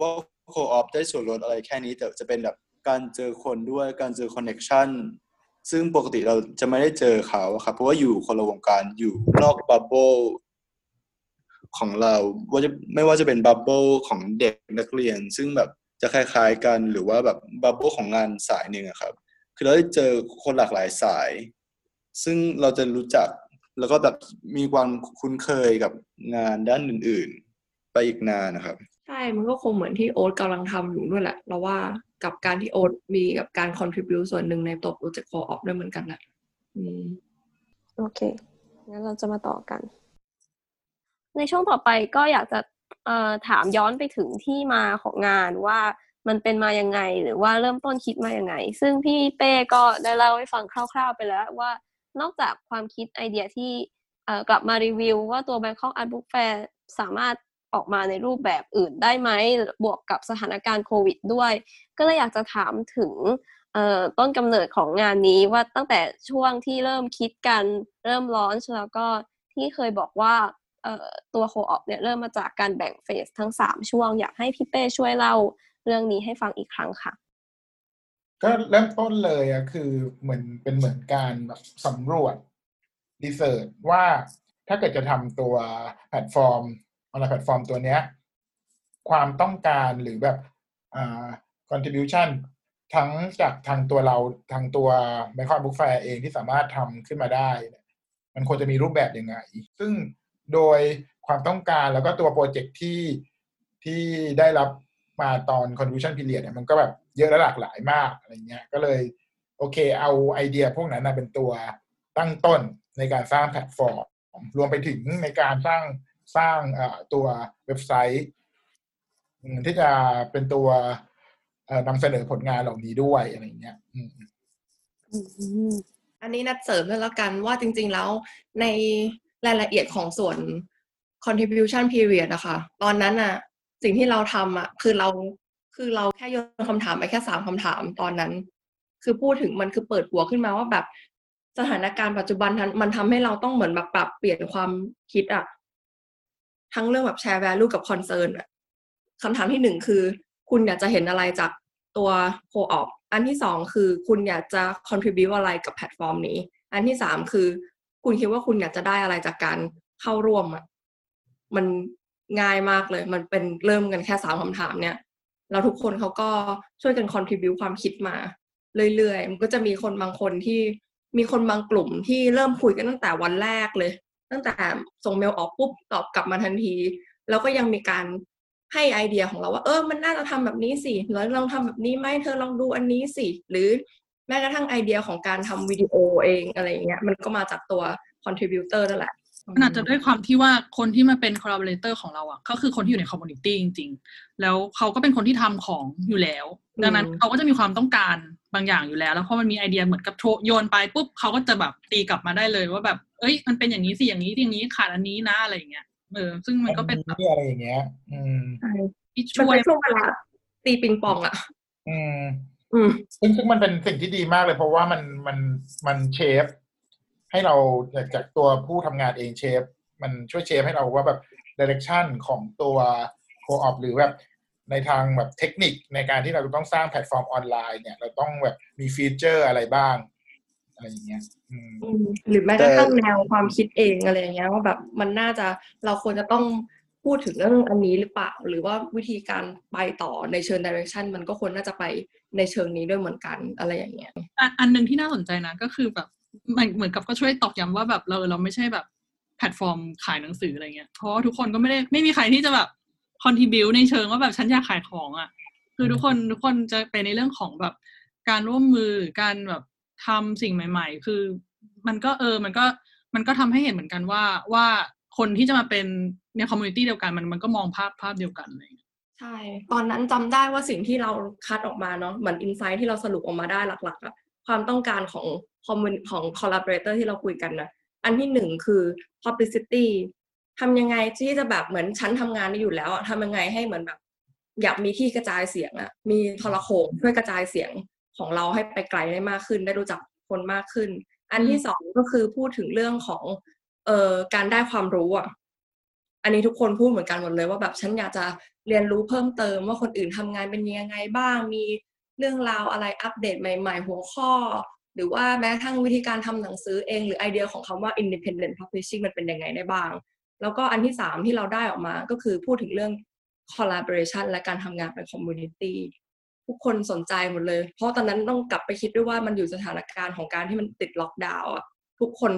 ว่า co-op ได้ส่วนลดอะไรแค่นี้ แต่จะเป็นแบบการเจอคนด้วยการเจอ connection ซึ่งปกติเราจะไม่ได้เจอเขาอะครับ เพราะว่าอยู่คนละวงการอยู่นอกบับเบิล ของเราว่าจะไม่ว่าจะเป็นบับเบิลของเด็กนักเรียน ซึ่งแบบจะคล้ายๆกันหรือว่าแบบบับเบิลของงานสายหนึ่งอะครับ คือเราได้เจอคนหลากหลายสาย ซึ่งเราจะรู้จักแล้วก็แบบมีความคุ้นเคยกับงานด้านอื่น ๆ ไปอีกนานนะครับใช่ มันก็คงเหมือนที่โอ๊ตกำลังทำอยู่ด้วยแหละเราว่ากับการที่โอ๊ตมีกับการ contribute ส่วนหนึ่งในตัวโปรเจกต์ co-op ด้วยเหมือนกันแหละอืมโอเคงั้นเราจะมาต่อกัน ในช่วงต่อไปก็อยากจะถามย้อนไปถึงที่มาของงานว่ามันเป็นมายังไงหรือว่าเริ่มต้นคิดมายังไง ซึ่งพี่เป้ก็ได้เล่าให้ฟังคร่าว ๆ ไปแล้วว่านอกจากความคิดไอเดียที่กลับมารีวิว ว่าตัว Bangkok Art Book Fair สามารถออกมาในรูปแบบอื่นได้ไหม บวกกับสถานการณ์โควิดด้วย ก็เลยอยากจะถามถึงต้นกำเนิดของงานนี้ว่าตั้งแต่ช่วงที่เริ่มคิดกันเริ่มร้อนแล้วก็ที่เคยบอกว่า ตัวโคออปเนี่ยเริ่มมาจากการแบ่งเฟสทั้งสามช่วง อยากให้พี่เป้ช่วยเล่าเรื่องนี้ให้ฟังอีกครั้งค่ะ ก็เริ่มต้นเลยอะคือเหมือนเป็นเหมือนการแบบสำรวจresearch ว่าถ้าเกิดจะทำตัวแพลตฟอร์มออนไลน์แพลตฟอร์มตัวเนี้ย ความต้องการหรือแบบอ่า contribution ทั้งจากทางตัวเราทางตัว Bangkok Book Fair เองที่สามารถทำขึ้นมาได้ มันควรจะมีรูปแบบยังไง ซึ่ง โดยความต้องการแล้วก็ตัวโปรเจกต์ที่ที่ได้รับมาตอน contribution period เนี่ยมันก็แบบเยอะและหลากหลายมากอะไรเงี้ยก็เลยโอเคเอาไอเดียพวกนั้นนะเป็นตัวตั้งต้นในการสร้างแพลตฟอร์ม รวมไปถึงในการสร้างสร้างตัวเว็บไซต์ ที่จะเป็นตัวนำเสนอผลงานเหล่านี้ด้วยอะไรเงี้ยอันนี้นัดเสริมด้วยแล้วกันว่าจริง ๆ แล้วใน รายละเอียดของส่วน contribution period นะคะตอนนั้นอะสิ่งที่เราทำอะคือเราคือเราแค่โยนคำถามไปแค่สามคำถามตอนนั้น คือพูดถึงมันคือเปิดหัวขึ้นมาว่าแบบสถานการณ์ปัจจุบันมันทำให้เราต้องเหมือนแบบปรับเปลี่ยนความคิดอะทั้งเรื่องแบบแชร์ value กับ concern อะคำถามที่หนึ่งคือ คุณอยากจะเห็นอะไรจากตัว co-op อันที่สองคือคุณอยากจะ contribute อะไรกับแพลตฟอร์มนี้ อันที่สามคือ คุณคิดว่าคุณอยากจะได้อะไรจากการเข้าร่วมอะมันง่ายมากเลย มันเป็นเริ่มกันแค่สามคำถามเนี่ยแล้วทุกคนเขาก็ช่วยกันคอนทริบิวความคิดมาเรื่อยๆ มันก็จะมีคนบางคนที่มีคนบางกลุ่มที่เริ่มคุยกันตั้งแต่วันแรกเลย ตั้งแต่ส่งเมลออกปุ๊บตอบกลับมาทันที แล้วก็ยังมีการให้ไอเดียของเราว่า เออ มันน่าจะทำแบบนี้สิแล้วลองทำแบบนี้ไหมเธอลองดูอันนี้สิ หรือ แม้กระทั่งไอเดียของการทำวิดีโอเองอะไรอย่างเงี้ยมันก็มาจากตัวคอนทริบิวเตอร์นั่นแหละมันอาจจะด้วยความที่ว่าคนที่มาเป็น collaborator ของเราอะก็คือคนที่อยู่ใน community จริง ๆ แล้วเขาก็เป็นคนที่ทำของอยู่แล้ว ดังนั้นเขาก็จะมีความต้องการบางอย่างอยู่แล้ว แล้วพอมันมีไอเดียเหมือนกับโยนไปปุ๊บเขาก็จะแบบตีกลับมาได้เลยว่าแบบ เอ้ย มันเป็นอย่างนี้สิอย่างนี้อย่างนี้ขาดอันนี้นะอะไรอย่างเงี้ยเออซึ่งมันก็เป็นที่อะไรอย่างเงี้ย อืมที่มันช่วยเป็นช่วงเวลาตีปิงปองอะ อืมอืม ซึ่งซึ่งมันเป็นสิ่งที่ดีมากเลย เพราะว่ามันมันมัน shape ให้เราจากจากตัวผู้ทำงานเอง shape มันช่วย shape ให้เราว่าแบบ direction ของตัว co-op หรือแบบในทางแบบเทคนิคในการที่เราจะต้องสร้างแพลตฟอร์มออนไลน์เนี่ย เราต้องแบบมีฟีเจอร์อะไรบ้าง อะไรอย่างเงี้ยอืมอืมหรหรือแม้กระทั่งแนวความคิดเองอะไรอย่างเงี้ยว่าแบบมันน่าจะเราควรจะต้อง พูดถึงเรื่องอันนี้หรือเปล่า หรือว่าวิธีการไปต่อในเชิง direction มันก็ควรน่าจะไปในเชิงนี้ด้วยเหมือนกันอะไรอย่างเงี้ยอันหนึ่งที่น่าสนใจนะก็คือแบบมันเหมือนกับก็ช่วยตอกย้ำว่าแบบเราเราไม่ใช่แบบแพลตฟอร์มขายหนังสืออะไรเงี้ยเพราะทุกคนก็ไม่ได้ไม่มีใครที่จะแบบ contribute ในเชิงว่าแบบฉันอยากขายของอะ่ะ คือทุกคนทุกคนจะเป็นในเรื่องของแบบการร่วมมือการแบบทำสิ่งใหม่ ๆ คือมันก็เออมันก็มันก็ทำให้เห็นเหมือนกันว่าว่าคนที่จะมาเป็น ใน community เดียวกันมันมันก็มองภาพภาพเดียวกันอะไรเลย ใช่ ตอนนั้นจำได้ว่าสิ่งที่เราคัดออกมาเนาะเหมือนอินไซต์ที่เราสรุปออกมาได้หลักๆอะความต้องการของคอมมูนของ collaborator ที่เราคุยกันนะอันที่หนึ่งคือ publicity ทำยังไงที่จะแบบเหมือนฉันทำงานนี้อยู่แล้วทำยังไงให้เหมือนแบบ อยากมีที่กระจายเสียงอะมีทรโขงช่วยกระจายเสียงของเราให้ไปไกลได้มากขึ้น ได้รู้จักคนมากขึ้น อันที่สองก็คือพูดถึงเรื่องของเอ่อการได้ความรู้อะ อันนี้ทุกคนพูดเหมือนกันหมดเลยว่าแบบฉันอยากจะเรียนรู้เพิ่มเติมว่าคนอื่นทำงานเป็นยังไงบ้าง มีเรื่องราวอะไรอัปเดตใหม่ ๆ หัวข้อ หรือว่าแม้กระทั่งวิธีการทำหนังสือเองหรือไอเดียของคำว่า independent publishing มันเป็นยังไงได้บ้าง แล้วก็อันที่สามที่เราได้ออกมาก็คือพูดถึงเรื่อง collaboration และการทำงานเป็น community ทุกคนสนใจหมดเลย เพราะตอนนั้นต้องกลับไปคิดด้วยว่ามันอยู่สถานการณ์ของการที่มันติดล็อกดาวน์ทุกคน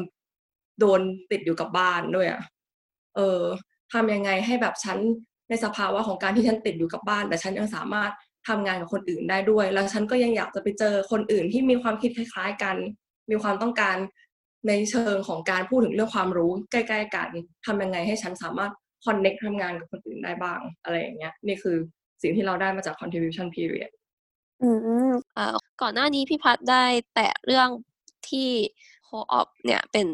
โดนติดอยู่กับบ้านด้วยอะเออ ทำยังไงให้แบบฉันในสภาวะของการที่ฉันติดอยู่กับบ้าน แต่ฉันยังสามารถทำงานกับคนอื่นได้ด้วย แล้วฉันก็ยังอยากจะไปเจอคนอื่นที่มีความคิดคล้าย ๆ กัน มีความต้องการในเชิงของการพูดถึงเรื่องความรู้ใกล้ๆกันทำยังไงให้ฉันสามารถ connect ทำงานกับคนอื่นได้บ้างอะไรอย่างเงี้ยนี่คือสิ่งที่เราได้มาจาก contribution period อืมอ่าก่อนหน้านี้พี่พัดได้แตะเรื่องที่โคออปเนี่ยเป็น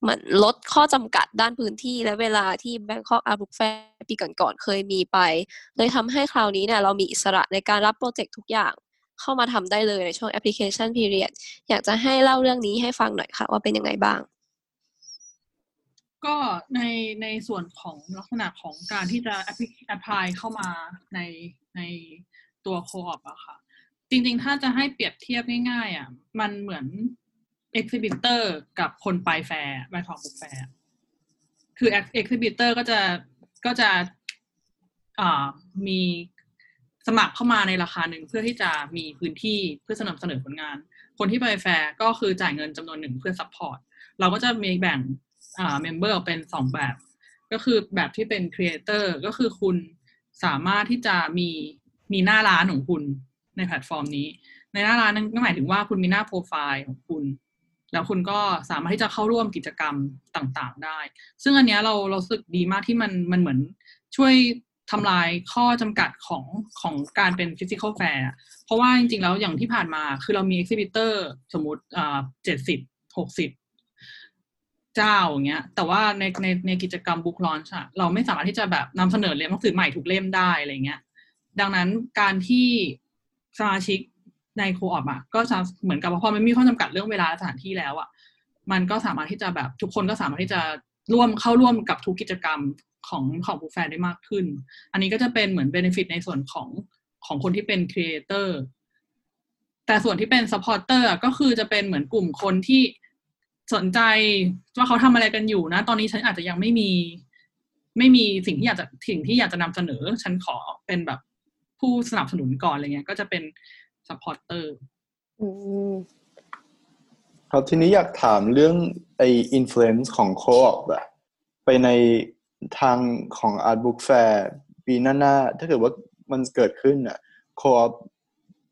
เหมือนลดข้อจำกัดด้านพื้นที่และเวลาที่ Bangkok Art Book Fair ปีก่อนๆเคยมีไป เลยทำให้คราวนี้เนี่ยเรามีอิสระในการรับโปรเจกต์ทุกอย่างเข้ามาทำได้เลยในช่วง application period อยากจะให้เล่าเรื่องนี้ให้ฟังหน่อยค่ะ ว่าเป็นยังไงบ้าง ก็ในในส่วนของลักษณะของการที่จะ apply เข้ามาในในตัว co-op อะค่ะ จริงๆ ถ้าจะให้เปรียบเทียบง่ายๆอะมันเหมือน exhibitor กับคนไปแฟร์ไปตัว book fair คือ exhibitor ก็จะก็จะอ่ามีสมัครเข้ามาในราคาหนึ่งเพื่อที่จะมีพื้นที่เพื่อสนับสนุนผลงาน คนที่ไปแฟร์ก็คือจ่ายเงินจำนวนหนึ่งเพื่อ support เราก็จะมีแบ่งอ่า member ออกเป็นสองแบบ ก็คือแบบที่เป็น creator ก็คือคุณสามารถที่จะมีมีหน้าร้านของคุณในแพลตฟอร์มนี้ ในหน้าร้านนั้นก็หมายถึงว่าคุณมีหน้าโปรไฟล์ของคุณ แล้วคุณก็สามารถที่จะเข้าร่วมกิจกรรมต่างๆ ได้ ซึ่งอันนี้เราเรารู้สึกดีมากที่มันมันเหมือนช่วยทำลายข้อจำกัดของของการเป็นฟิสิก a l แฟร์เพราะว่าจริงๆ แล้วอย่างที่ผ่านมาคือเรามี exhibitor สมมติอ่าเจ็ดสิบหกสิบเจ้าอย่างเงี้ย แต่ว่าในในในกิจกรรม book launch อะเราไม่สามารถที่จะแบบนำเสนอเล่มหนังสือใหม่ทุกเล่มได้อะไรเงี้ย ดังนั้นการที่สมาชิก ใน co-op อะก็จะเหมือนกับว่าพอมันมีข้อจำกัดเรื่องเวลาสถานที่แล้วอะมันก็สามารถที่จะแบบทุกคนก็สามารถที่จะร่วมเข้าร่วมกับทุกกิจกรรมของของ book fair ได้มากขึ้น อันนี้ก็จะเป็นเหมือน benefit ในส่วนของของคนที่เป็น creator แต่ส่วนที่เป็น supporter ก็คือจะเป็นเหมือนกลุ่มคนที่สนใจว่าเขาทำอะไรกันอยู่นะ ตอนนี้ฉันอาจจะยังไม่มี ไม่มีสิ่งที่อยากจะสิ่งที่อยากจะนำเสนอ ฉันขอเป็นแบบผู้สนับสนุนก่อนอะไรเงี้ย ก็จะเป็น supporterอืมครับทีนี้อยากถามเรื่องไอ้ influence ของ co-op อะไปในทางของ Art Book Fair ปีหน้าๆถ้าเกิดว่ามันเกิดขึ้นอะ co-op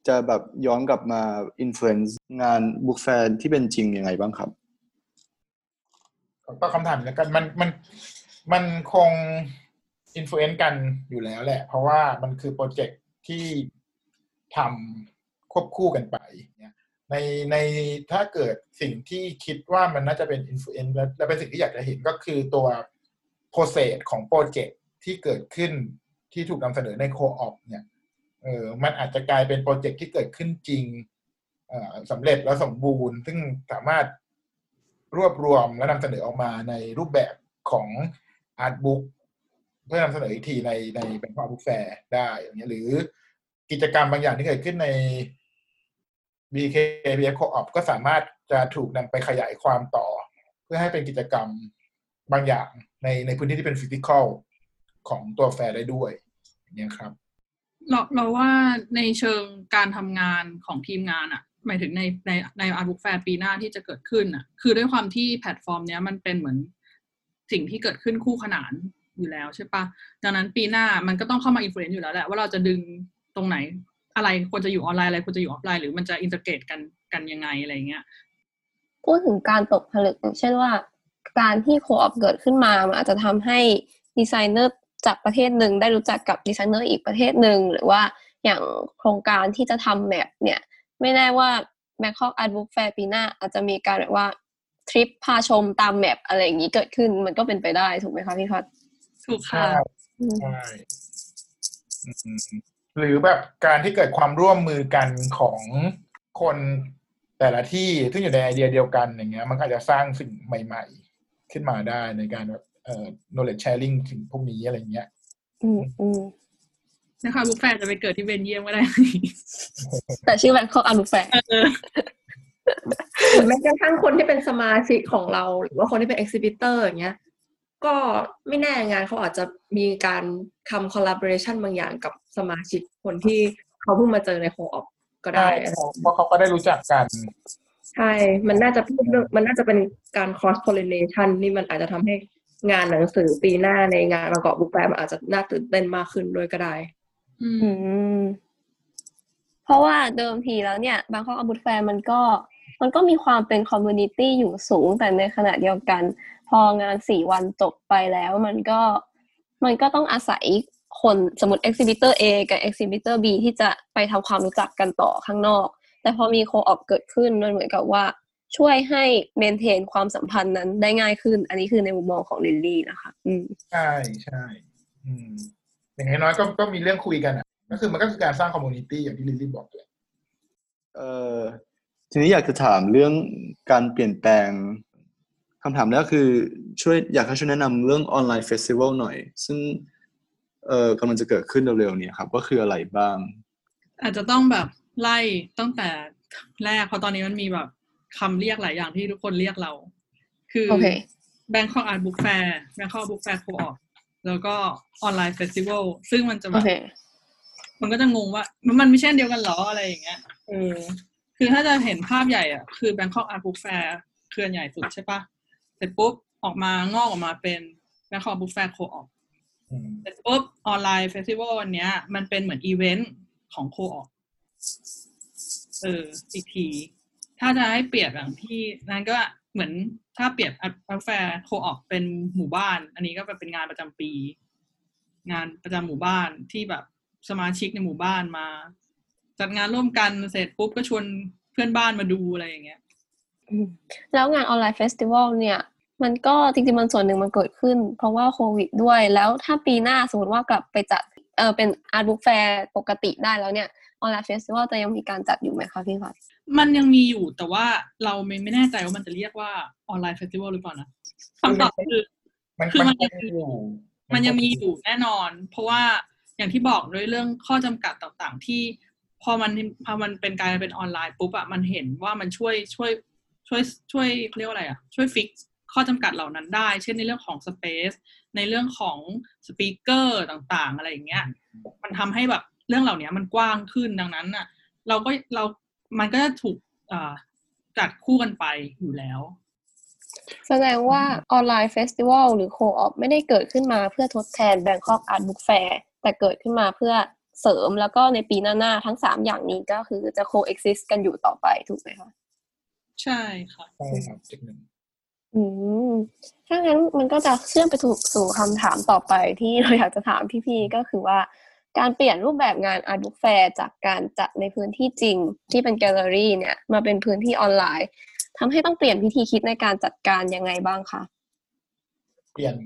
จะแบบย้อนกลับมา influence งาน book fair ที่เป็นจริงยังไงบ้างครับก็คำถามแล้วกันมันมันมันคง influence กันอยู่แล้วแหละ เพราะว่ามันคือโปรเจกต์ที่ทำ ควบคู่กันไปเนี่ยในในถ้าเกิดสิ่งที่คิดว่ามันน่าจะเป็น influence และเป็นสิ่งที่อยากจะเห็นก็คือตัวprocess ของโปรเจกต์ที่เกิดขึ้นที่ถูกนำเสนอใน co-op เนี่ยเออมันอาจจะกลายเป็นโปรเจกต์ที่เกิดขึ้นจริงสำเร็จและสมบูรณ์ ซึ่งสามารถรวบรวมและนำเสนอออกมาในรูปแบบของ art book เพื่อนำเสนออีกทีในใน Bangkok Art Book Fair ได้อย่างเงี้ยหรือ กิจกรรมบางอย่างที่เกิดขึ้นใน BKBF Co-op ก็สามารถจะถูกนำไปขยายความต่อ เพื่อให้เป็นกิจกรรมบางอย่างในในพื้นที่ที่เป็น physical ของตัวแฟร์ได้ด้วยอย่างเงี้ยครับเราเราว่าในเชิงการทำงานของทีมงานอะหมายถึงในในใน art book fair ปีหน้าที่จะเกิดขึ้นอะคือด้วยความที่แพลตฟอร์มเนี้ยมันเป็นเหมือนสิ่งที่เกิดขึ้นคู่ขนานอยู่แล้วใช่ปะดังนั้นปีหน้ามันก็ต้องเข้ามา influence อยู่แล้วแหละว่าเราจะดึง ตรงไหน อะไรควรจะอยู่ออนไลน์อะไรควรจะอยู่ออฟไลน์หรือมันจะ integrate กันกันยังไงอะไรเงี้ยพูดถึงการตกผลึกอย่างเช่นว่า การที่ Co-op เกิดขึ้นมามันอาจจะทำให้ดีไซเนอร์จากประเทศหนึ่งได้รู้จักกับดีไซเนอร์อีกประเทศหนึ่งหรือว่าอย่างโครงการที่จะทำ map เนี่ยไม่แน่ว่า Bangkok Art Book Fair ปีหน้าอาจจะมีการแบบว่าทริปพาชมตาม map อะไรอย่างนี้เกิดขึ้นมันก็เป็นไปได้ถูกไหมคะพี่พัดถูกค่ะใช่อืม หรือแบบการที่เกิดความร่วมมือกันของคนแต่ละที่ซึ่งอยู่ในไอเดียเดียวกันอย่างเงี้ย มันก็อาจจะสร้างสิ่งใหม่ ๆ ขึ้นมาได้ในการแบบเอ่อ knowledge sharing สิ่งพวกนี้อะไรเงี้ย อืมอืมนะคะบุ๊กแฟร์จะไปเกิดที่เบนเยียมก็ได้ แต่ชื่อ Bangkok Art Book Fair เออหรือแม้กระทั่งคนที่เป็นสมาชิกของเรา หรือว่าคนที่เป็น exhibitor อย่างเงี้ย ก็ไม่แน่งานเขาอาจจะมีการทำ collaboration บางอย่างกับ สมาชิกคนที่เขาเพิ่งมาเจอใน Co-op ก็ได้ใช่เพราะเขาก็ได้รู้จักกัน ใช่ มันน่าจะพูดเรื่องมันน่าจะเป็นการ cross pollination นี่มันอาจจะทำให้งานหนังสือปีหน้าในงาน Bangkok Art Book Fair มันอาจจะน่าตื่นเต้นมากขึ้นด้วยก็ได้อืมอืม เพราะว่าเดิมทีแล้วเนี่ย Bangkok Art Book Fair มันก็ มันก็มีความเป็น community อยู่สูงแต่ในขณะเดียวกัน พองานสี่วันจบไปแล้ว มันก็มันก็ต้องอาศัย คนสมมติ exhibitor A กับ exhibitor B ที่จะไปทำความรู้จักกันต่อข้างนอก แต่พอมี Co-op เกิดขึ้นมันเหมือนกับว่าช่วยให้ maintain ความสัมพันธ์นั้นได้ง่ายขึ้น อันนี้คือในมุมมองของลิลลี่นะคะ อืมใช่ใช่อืมอย่างน้อยๆก็ก็มีเรื่องคุยกันอะ ก็คือมันก็คือการสร้าง community อย่างที่ลิลลี่บอกเลยเอ่อทีนี้อยากจะถามเรื่องการเปลี่ยนแปลงคำถามแรกคือช่วยอยากให้ช่วยแนะนำเรื่อง Online Festival หน่อย ซึ่ง เอ่อกำลังจะเกิดขึ้นเร็วๆนี้ครับว่าคืออะไรบ้าง อาจจะต้องแบบไล่ตั้งแต่แรกเพราะตอนนี้มันมีแบบคำเรียกหลายอย่างที่ทุกคนเรียกเรา คือโอเค Bangkok Art Book Fair Bangkok Art Book Fair Co-op แล้วก็ Online Festival ซึ่งมันจะแบบโอเคมันก็จะงงว่า มันไม่ใช่อันเดียวกันเหรออะไรอย่างเงี้ยเออคือถ้าจะเห็นภาพใหญ่อะคือ Bangkok Art Book Fair เคลื่อนใหญ่สุดใช่ปะเสร็จปุ๊บออกมางอกออกมาเป็น Bangkok Art Book Fair Co-op อืม เสร็จปุ๊บ Online Festival อันเนี้ย มันเป็นเหมือนอีเวนต์ของ Co-op เอออีกทีถ้าจะให้เปรียบอย่างที่นั้นก็เหมือนถ้าเปรียบ Art Book Fair Co-op เป็นหมู่บ้าน อันนี้ก็เป็นงานประจำปี งานประจำหมู่บ้านที่แบบสมาชิกในหมู่บ้านมา จัดงานร่วมกันเสร็จปุ๊บก็ชวนเพื่อนบ้านมาดูอะไรอย่างเงี้ยแล้วงาน Online Festival เนี่ย มันก็จริงๆมันส่วนหนึ่งมันเกิดขึ้น เพราะว่าโควิดด้วย แล้วถ้าปีหน้าสมมติว่ากลับไปจัดเออเป็น Art Book Fair ปกติได้แล้วเนี่ย Online Festival จะยังมีการจัดอยู่ไหมคะพี่พัดมันยังมีอยู่แต่ว่าเราไม่ไม่แน่ใจว่ามันจะเรียกว่า Online Festival หรือเปล่านะคำตอบคือมันคือมันมันยังมีอยู่มันยังมีอยู่แน่นอน เพราะว่าอย่างที่บอกด้วยเรื่องข้อจำกัดต่างๆ ที่พอมันพอมันเป็นการเป็นออนไลน์ปุ๊บอะมันเห็นว่ามันช่วยช่วยช่วยช่วยเขาเรียกว่าอะไรอะช่วยฟิก ข้อจำกัดเหล่านั้นได้ เช่นในเรื่องของสเปซในเรื่องของสปีกเกอร์ต่างๆ อะไรอย่างเงี้ย มันทำให้แบบเรื่องเหล่านี้มันกว้างขึ้นดังนั้นน่ะ เราก็เรา มันก็จะถูกจัดคู่กันไปอยู่แล้ว แสดงว่า Online Festival หรือ Co-op ไม่ได้เกิดขึ้นมาเพื่อทดแทน Bangkok Art Book Fair แต่เกิดขึ้นมาเพื่อเสริมแล้วก็ในปีหน้า ๆ ทั้งสามอย่างนี้ก็คือจะ coexist กันอยู่ต่อไปถูกไหมคะ ใช่ค่ะใช่ครับจุดหนึ่ง อืมถ้างั้นมันก็จะเชื่อมไปถูกสู่คำถามต่อไปที่เราอยากจะถามพี่ๆก็คือว่าการเปลี่ยนรูปแบบงาน Art Book Fair จากการจัดในพื้นที่จริงที่เป็นแกลเลอรี่เนี่ย มาเป็นพื้นที่ออนไลน์ทำให้ต้องเปลี่ยนวิธีคิดในการจัดการยังไงบ้างคะเปลี่ยน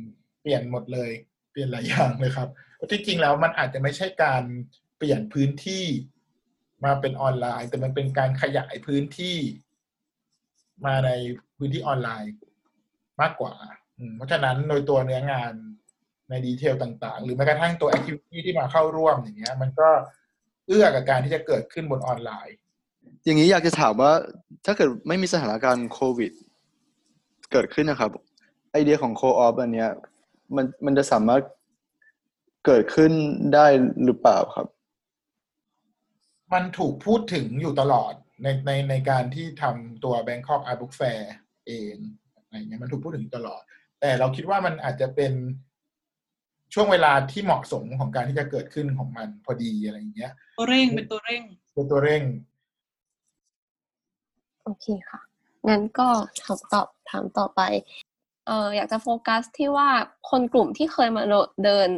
เปลี่ยนหมดเลย เปลี่ยนหลายอย่างเลยครับที่จริงแล้วมันอาจจะไม่ใช่การเปลี่ยนพื้นที่มาเป็นออนไลน์ แต่มันเป็นการขยายพื้นที่มาในพื้นที่ออนไลน์ มากกว่า เพราะฉะนั้นโดยตัวเนื้องานใน detail ต่างๆ หรือแม้กระทั่งตัว activity ที่มาเข้าร่วมอย่างเงี้ย มันก็เอื้อกับการที่จะเกิดขึ้นบนออนไลน์ อย่างนี้อยากจะถามว่าถ้าเกิดไม่มีสถานการณ์โควิด เกิดขึ้นนะครับ ไอเดียของโคออฟอันเนี้ยมันมันจะสามารถเกิดขึ้นได้หรือเปล่าครับ มันถูกพูดถึงอยู่ตลอดในในในการที่ทำตัว Bangkok Art Book Fair เอง อะไรเงี้ยมันถูกพูดถึงตลอด แต่เราคิดว่ามันอาจจะเป็นช่วงเวลาที่เหมาะสมของการที่จะเกิดขึ้นของมันพอดีอะไรอย่างเงี้ย ตัวเร่งเป็นตัวเร่ง เป็นตัวเร่ง โอเคค่ะ งั้นก็ถามตอบถามต่อไปเอ่ออยากจะโฟกัสที่ว่าคนกลุ่มที่เคยมาเดิน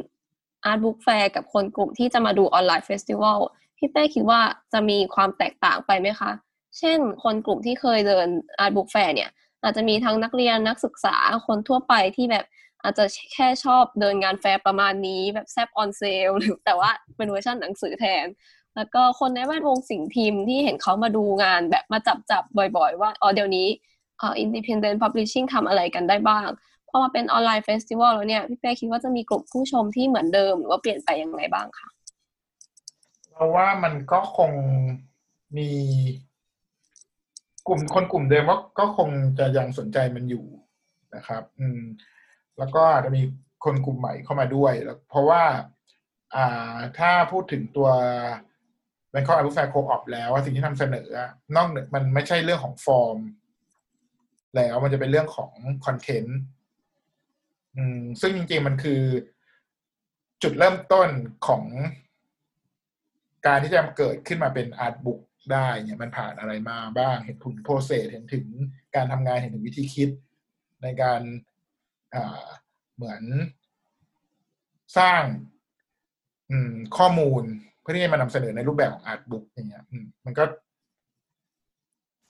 Art Book Fair กับคนกลุ่มที่จะมาดู Online Festival พี่เป้คิดว่าจะมีความแตกต่างไปไหมคะ เช่น คนกลุ่มที่เคยเดิน Art Book Fair เนี่ย อาจจะมีทั้งนักเรียนนักศึกษาคนทั่วไปที่แบบอาจจะแค่ชอบเดินงานแฟร์ประมาณนี้แบบ Zaap on Sale หรือแต่ว่าเป็นเวอร์ชันหนังสือแทน แล้วก็คนในแวดวงสิ่งพิมพ์ที่เห็นเขามาดูงานแบบมาจับจับบ่อยๆ ว่าอ๋อเดี๋ยวนี้อ่า independent publishing ทำอะไรกันได้บ้างพอมาเป็น Online Festival แล้วเนี่ย พี่เป้คิดว่าจะมีกลุ่มผู้ชมที่เหมือนเดิม หรือว่าเปลี่ยนไปยังไงบ้างคะเราว่ามันก็คงมี กลุ่มคนกลุ่มเดิมก็คงจะยังสนใจมันอยู่นะครับ อืม แล้วก็อาจจะมีคนกลุ่มใหม่เข้ามาด้วย เพราะว่า อ่า ถ้าพูดถึงตัว Bangkok Art Book Fair Co-op แล้วว่าสิ่งที่นำเสนอนอกเหนือมันไม่ใช่เรื่องของฟอร์ม แล้วมันจะเป็นเรื่องของคอนเทนต์อืม ซึ่งจริงๆมันคือจุดเริ่มต้นของการที่จะเกิดขึ้นมาเป็น art book ได้เนี่ยมันผ่านอะไรมาบ้าง เห็นถึง process เห็นถึงการทำงานเห็นถึงวิธีคิด ในการเหมือนสร้างข้อมูลเพื่อที่จะมานำเสนอในรูปแบบของ art book อย่างเงี้ยมันก็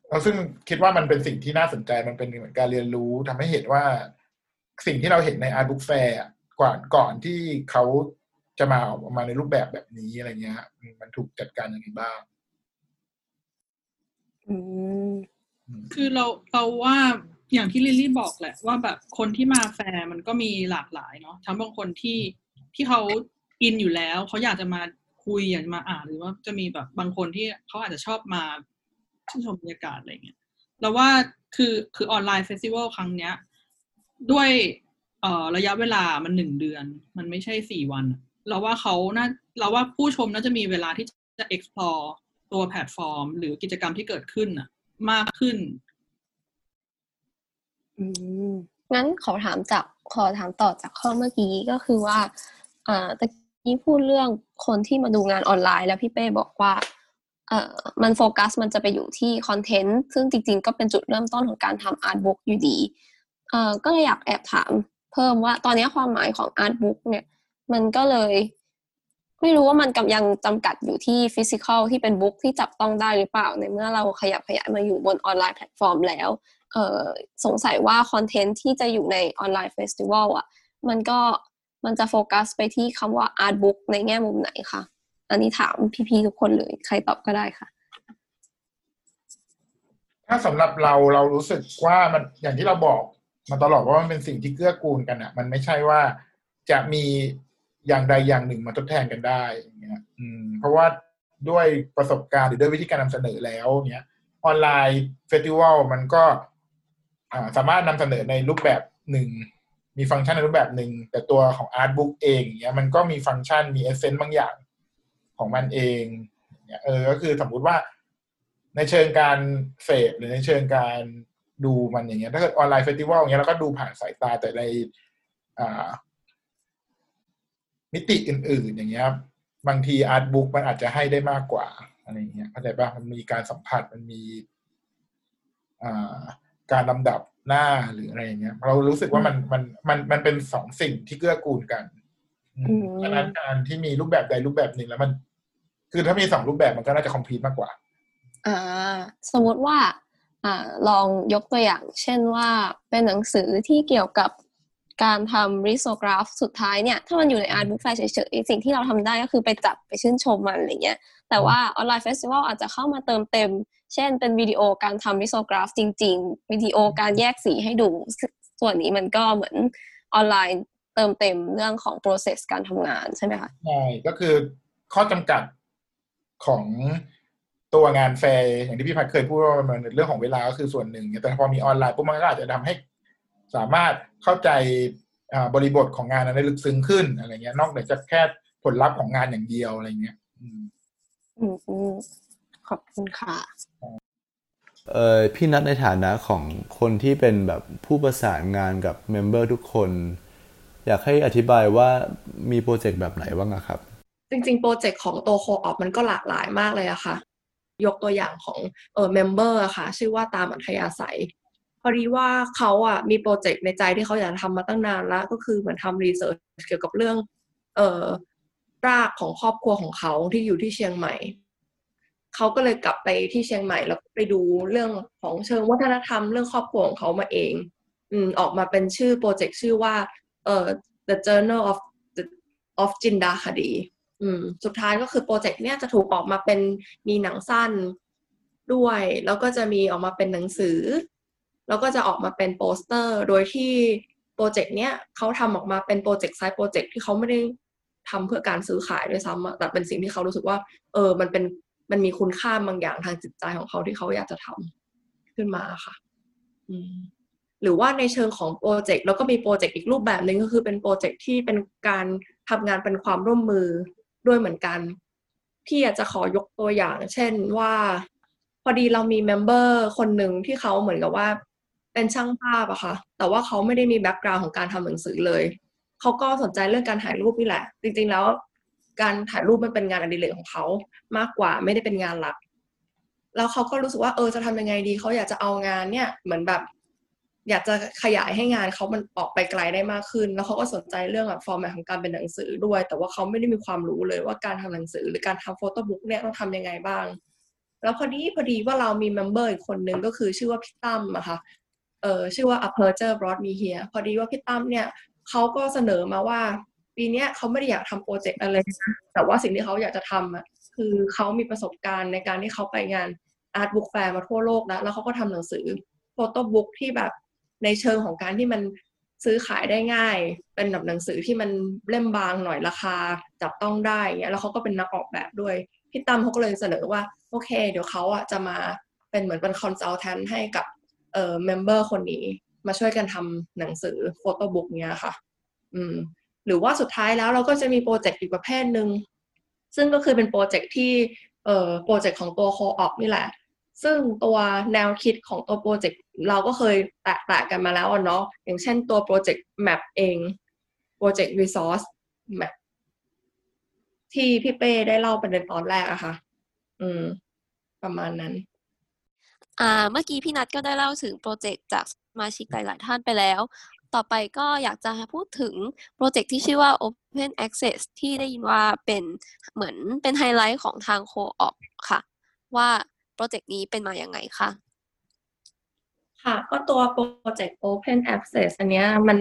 เราซึ่งคิดว่ามันเป็นสิ่งที่น่าสนใจมันเป็นเหมือนการเรียนรู้ทำให้เห็นว่าสิ่งที่เราเห็นใน Art Book Fairก่อนก่อนที่เขาจะมาออกมาในรูปแบบแบบนี้อะไรเงี้ย มันถูกจัดการยังไงบ้าง อืมคือเราเราว่าอย่างที่ลิลลี่บอกแหละว่าแบบคนที่มาแฟร์มันก็มีหลากหลายเนาะทั้งบางคนที่ที่เขาอินอยู่แล้วเขาอยากจะมาคุยอยากจะมาอ่านหรือว่าจะมีแบบบางคนที่เขาอาจจะชอบมาชื่นชมบรรยากาศอะไรเงี้ยเราว่าคือคือ Online Festival ครั้งเนี้ย ด้วยเอ่อระยะเวลามันหนึ่งเดือน มันไม่ใช่สี่วัน เราว่าเขาน่าเราว่าผู้ชมน่าจะมีเวลาที่จะ explore ตัวแพลตฟอร์ม หรือกิจกรรมที่เกิดขึ้นอะมากขึ้นอืมงั้นขอถามจากขอถามต่อจากข้อเมื่อกี้ก็คือว่าอ่าตะกี้พูดเรื่องคนที่มาดูงานออนไลน์แล้วพี่เป้บอกว่าเอ่อมันโฟกัสมันจะไปอยู่ที่คอนเทนต์ซึ่งจริง ๆ ก็เป็นจุดเริ่มต้นของการทำ art book อยู่ดีเอ่อก็เลยอยากแอบถาม เพิ่มว่าตอนนี้ความหมายของ art book เนี่ย มันก็เลย ไม่รู้ว่ามันกำยังจำกัดอยู่ที่ physical ที่เป็น book ที่จับต้องได้หรือเปล่า ในเมื่อเราขยับขยายมาอยู่บน online platform แล้วเออสงสัยว่าคอนเทนต์ที่จะอยู่ใน online festival อะมันก็มันจะโฟกัสไปที่คำว่า art book ในแง่มุมไหนคะอันนี้ถามพี่ๆทุกคนเลย ใครตอบก็ได้ค่ะ ถ้าสำหรับเราเรารู้สึกว่ามันอย่างที่เราบอกมาตลอดว่ามันเป็นสิ่งที่เกื้อกูลกันอะมันไม่ใช่ว่าจะมี อย่างใดอย่างหนึ่งมาทดแทนกันได้อย่างเงี้ยอืมเพราะว่าด้วยประสบการณ์หรือด้วยวิธีการนำเสนอแล้วเนี้ย online festival มันก็อ่าสามารถนำเสนอในรูปแบบหนึ่ง มีฟังก์ชันในรูปแบบหนึ่ง แต่ตัวของ art book เองเงี้ยมันก็มีฟังก์ชันมี essence บางอย่างของมันเองเนี่ยเออก็คือสมมุติว่าในเชิงการเสพหรือในเชิงการดูมันอย่างเงี้ยถ้าเกิด online festival เงี้ยเราก็ดูผ่านสายตาแต่ในอ่า มิติอื่น ๆ อย่างเงี้ยบางที art book มันอาจจะให้ได้มากกว่าอะไรอย่างเงี้ยเข้าใจป่ะมันมีการสัมผัสมันมีอ่าการลำดับหน้าหรืออะไรอย่างเงี้ยเรารู้สึกว่ามันมันมันมันเป็นสองสิ่งที่เกื้อกูลกันอืมอืมดังนั้นการที่มีรูปแบบใดรูปแบบหนึ่งแล้วมัน คือถ้ามีสองรูปแบบมันก็น่าจะ complete มากกว่า อ่า สมมติว่า อ่า ลองยกตัวอย่าง เช่นว่าเป็นหนังสือที่เกี่ยวกับ การทำ risograph สุดท้ายเนี่ย ถ้ามันอยู่ใน art book fair เฉยๆสิ่งที่เราทำได้ก็คือไปจับไปชื่นชมมันอะไรเงี้ย แต่ว่า online festival อาจจะเข้ามาเติมเต็ม เช่นเป็นวิดีโอการทำ risograph จริง ๆ วิดีโอการแยกสีให้ดู ส่วนนี้มันก็เหมือนออนไลน์เติมเต็มเรื่องของ process การทำงานใช่ไหมคะ ใช่ ก็คือข้อจำกัดของตัวงานแฟร์อย่างที่พี่พัดเคยพูดว่ามันเรื่องของเวลาก็คือส่วนหนึ่ง แต่พอมีออนไลน์ปุ๊บมันก็อาจจะทำให้ สามารถเข้าใจอ่าบริบทของงานนั้นได้ลึกซึ้งขึ้นอะไรเงี้ย นอกเหนือจากแค่ผลลัพธ์ของงานอย่างเดียวอะไรเงี้ยอืมอืมอืมขอบคุณค่ะเออพี่นัทในฐานะของคนที่เป็นแบบผู้ประสานงานกับ member ทุกคน อยากให้อธิบายว่ามีโปรเจกต์แบบไหนบ้างอะครับ จริงๆ โปรเจกต์ของตัว co-op มันก็หลากหลายมากเลยอะค่ะ ยกตัวอย่างของเออ member อะค่ะ ชื่อว่าตามอัธยาศัย พอดีว่าเขาอะมีโปรเจกต์ในใจที่เขาอยากทำมาตั้งนานแล้วก็คือเหมือนทำ research เกี่ยวกับเรื่อง เอ่อรากของครอบครัวของเขาที่อยู่ที่เชียงใหม่เขาก็เลยกลับไปที่เชียงใหม่แล้วไปดูเรื่องของเชิงวัฒนธรรมเรื่องครอบครัวของเขามาเอง อืมออกมาเป็นชื่อโปรเจกต์ชื่อว่า เอ่อ The Journal of the of จินดาคดี อืม สุดท้ายก็คือโปรเจกต์เนี้ยจะถูกออกมาเป็นมีหนังสั้นด้วย แล้วก็จะมีออกมาเป็นหนังสือ แล้วก็จะออกมาเป็นโปสเตอร์ โดยที่โปรเจกต์เนี้ยเขาทำออกมาเป็นโปรเจกต์ side project ที่เขาไม่ได้ทำเพื่อการซื้อขายด้วยซ้ำแต่เป็นสิ่งที่เขารู้สึกว่า เออ มันเป็นมันมีคุณค่าบางอย่างทางจิตใจของเขาที่เขาอยากจะทำขึ้นมาค่ะหรือว่าในเชิงของโปรเจกต์แล้วก็มีโปรเจกต์อีกรูปแบบหนึ่งก็คือเป็นโปรเจกต์ที่เป็นการทำงานเป็นความร่วมมือด้วยเหมือนกัน ที่อยากจะขอยกตัวอย่าง เช่นว่า พอดีเรามี member คนหนึ่งที่เขาเหมือนกับว่า เป็นช่างภาพอะค่ะ แต่ว่าเขาไม่ได้มี background ของการทำหนังสือเลย เขาก็สนใจเรื่องการถ่ายรูปนี่แหละ จริงๆแล้ว การถ่ายรูปมันเป็นงานอดิเรกของเขามากกว่าไม่ได้เป็นงานหลัก แล้วเขาก็รู้สึกว่าเออจะทำยังไงดีเขาอยากจะเอางานเนี่ยเหมือนแบบ อยากจะขยายให้งานเขามันออกไปไกลได้มากขึ้น แล้วเขาก็สนใจเรื่องแบบ format ของการเป็นหนังสือด้วย แต่ว่าเขาไม่ได้มีความรู้เลยว่าการทำหนังสือ หรือการทำ photobook เนี่ยต้องทำยังไงบ้างแล้วพอดีพอดีว่าเรามี member อีกคนนึงก็คือชื่อว่าพี่ตั้มอะค่ะ เออชื่อว่า Aperture Brought Me Here พอดีว่าพี่ตั้มเนี่ยเขาก็เสนอมาว่า ปีนี้เขาไม่ได้อยากทำโปรเจกต์อะไรนะแต่ว่าสิ่งที่เขาอยากจะทำอะคือเขามีประสบการณ์ในการที่เขาไปงาน Art Book Fair มาทั่วโลกแล้ว แล้วเขาก็ทำหนังสือโฟโต้บุ๊กที่แบบในเชิงของการที่มันซื้อขายได้ง่าย เป็นแบบหนังสือที่มันเล่มบางหน่อยราคาจับต้องได้เงี้ยแล้วเขาก็เป็นนักออกแบบด้วยพี่ตั้มเขาก็เลยเสนอว่า โอเค เดี๋ยวเขาอะจะมาเป็นเหมือนเป็น consultant ให้กับ เอ่อ member คนนี้มาช่วยกันทำหนังสือ photobook เนี้ยค่ะ อืม หรือว่าสุดท้ายแล้วเราก็จะมีโปรเจกต์อีกประเภทหนึ่งซึ่งก็คือเป็นโปรเจกต์ที่เอ่อโปรเจกต์ของตัว co-op นี่แหละ ซึ่งตัวแนวคิดของตัวโปรเจกต์เราก็เคยแตะๆกันมาแล้วเนาะอย่างเช่นตัวโปรเจกต์ Map เองโปรเจกต์ Resource Map ที่พี่เป้ได้เล่าประเด็นตอนแรกอะค่ะ อืม ประมาณนั้น เมื่อกี้พี่นัทก็ได้เล่าถึงโปรเจกต์จากสมาชิกหลาย ๆ ท่านไปแล้ว ต่อไปก็อยากจะพูดถึงโปรเจกต์ที่ชื่อว่า Open Access ที่ได้ยินว่าเป็นเหมือนเป็นไฮไลท์ของทาง co-op ค่ะ ว่าโปรเจกต์นี้เป็นมาอย่างไงคะค่ะก็ตัวโปรเจกต์ Open Access อันเนี้ยมัน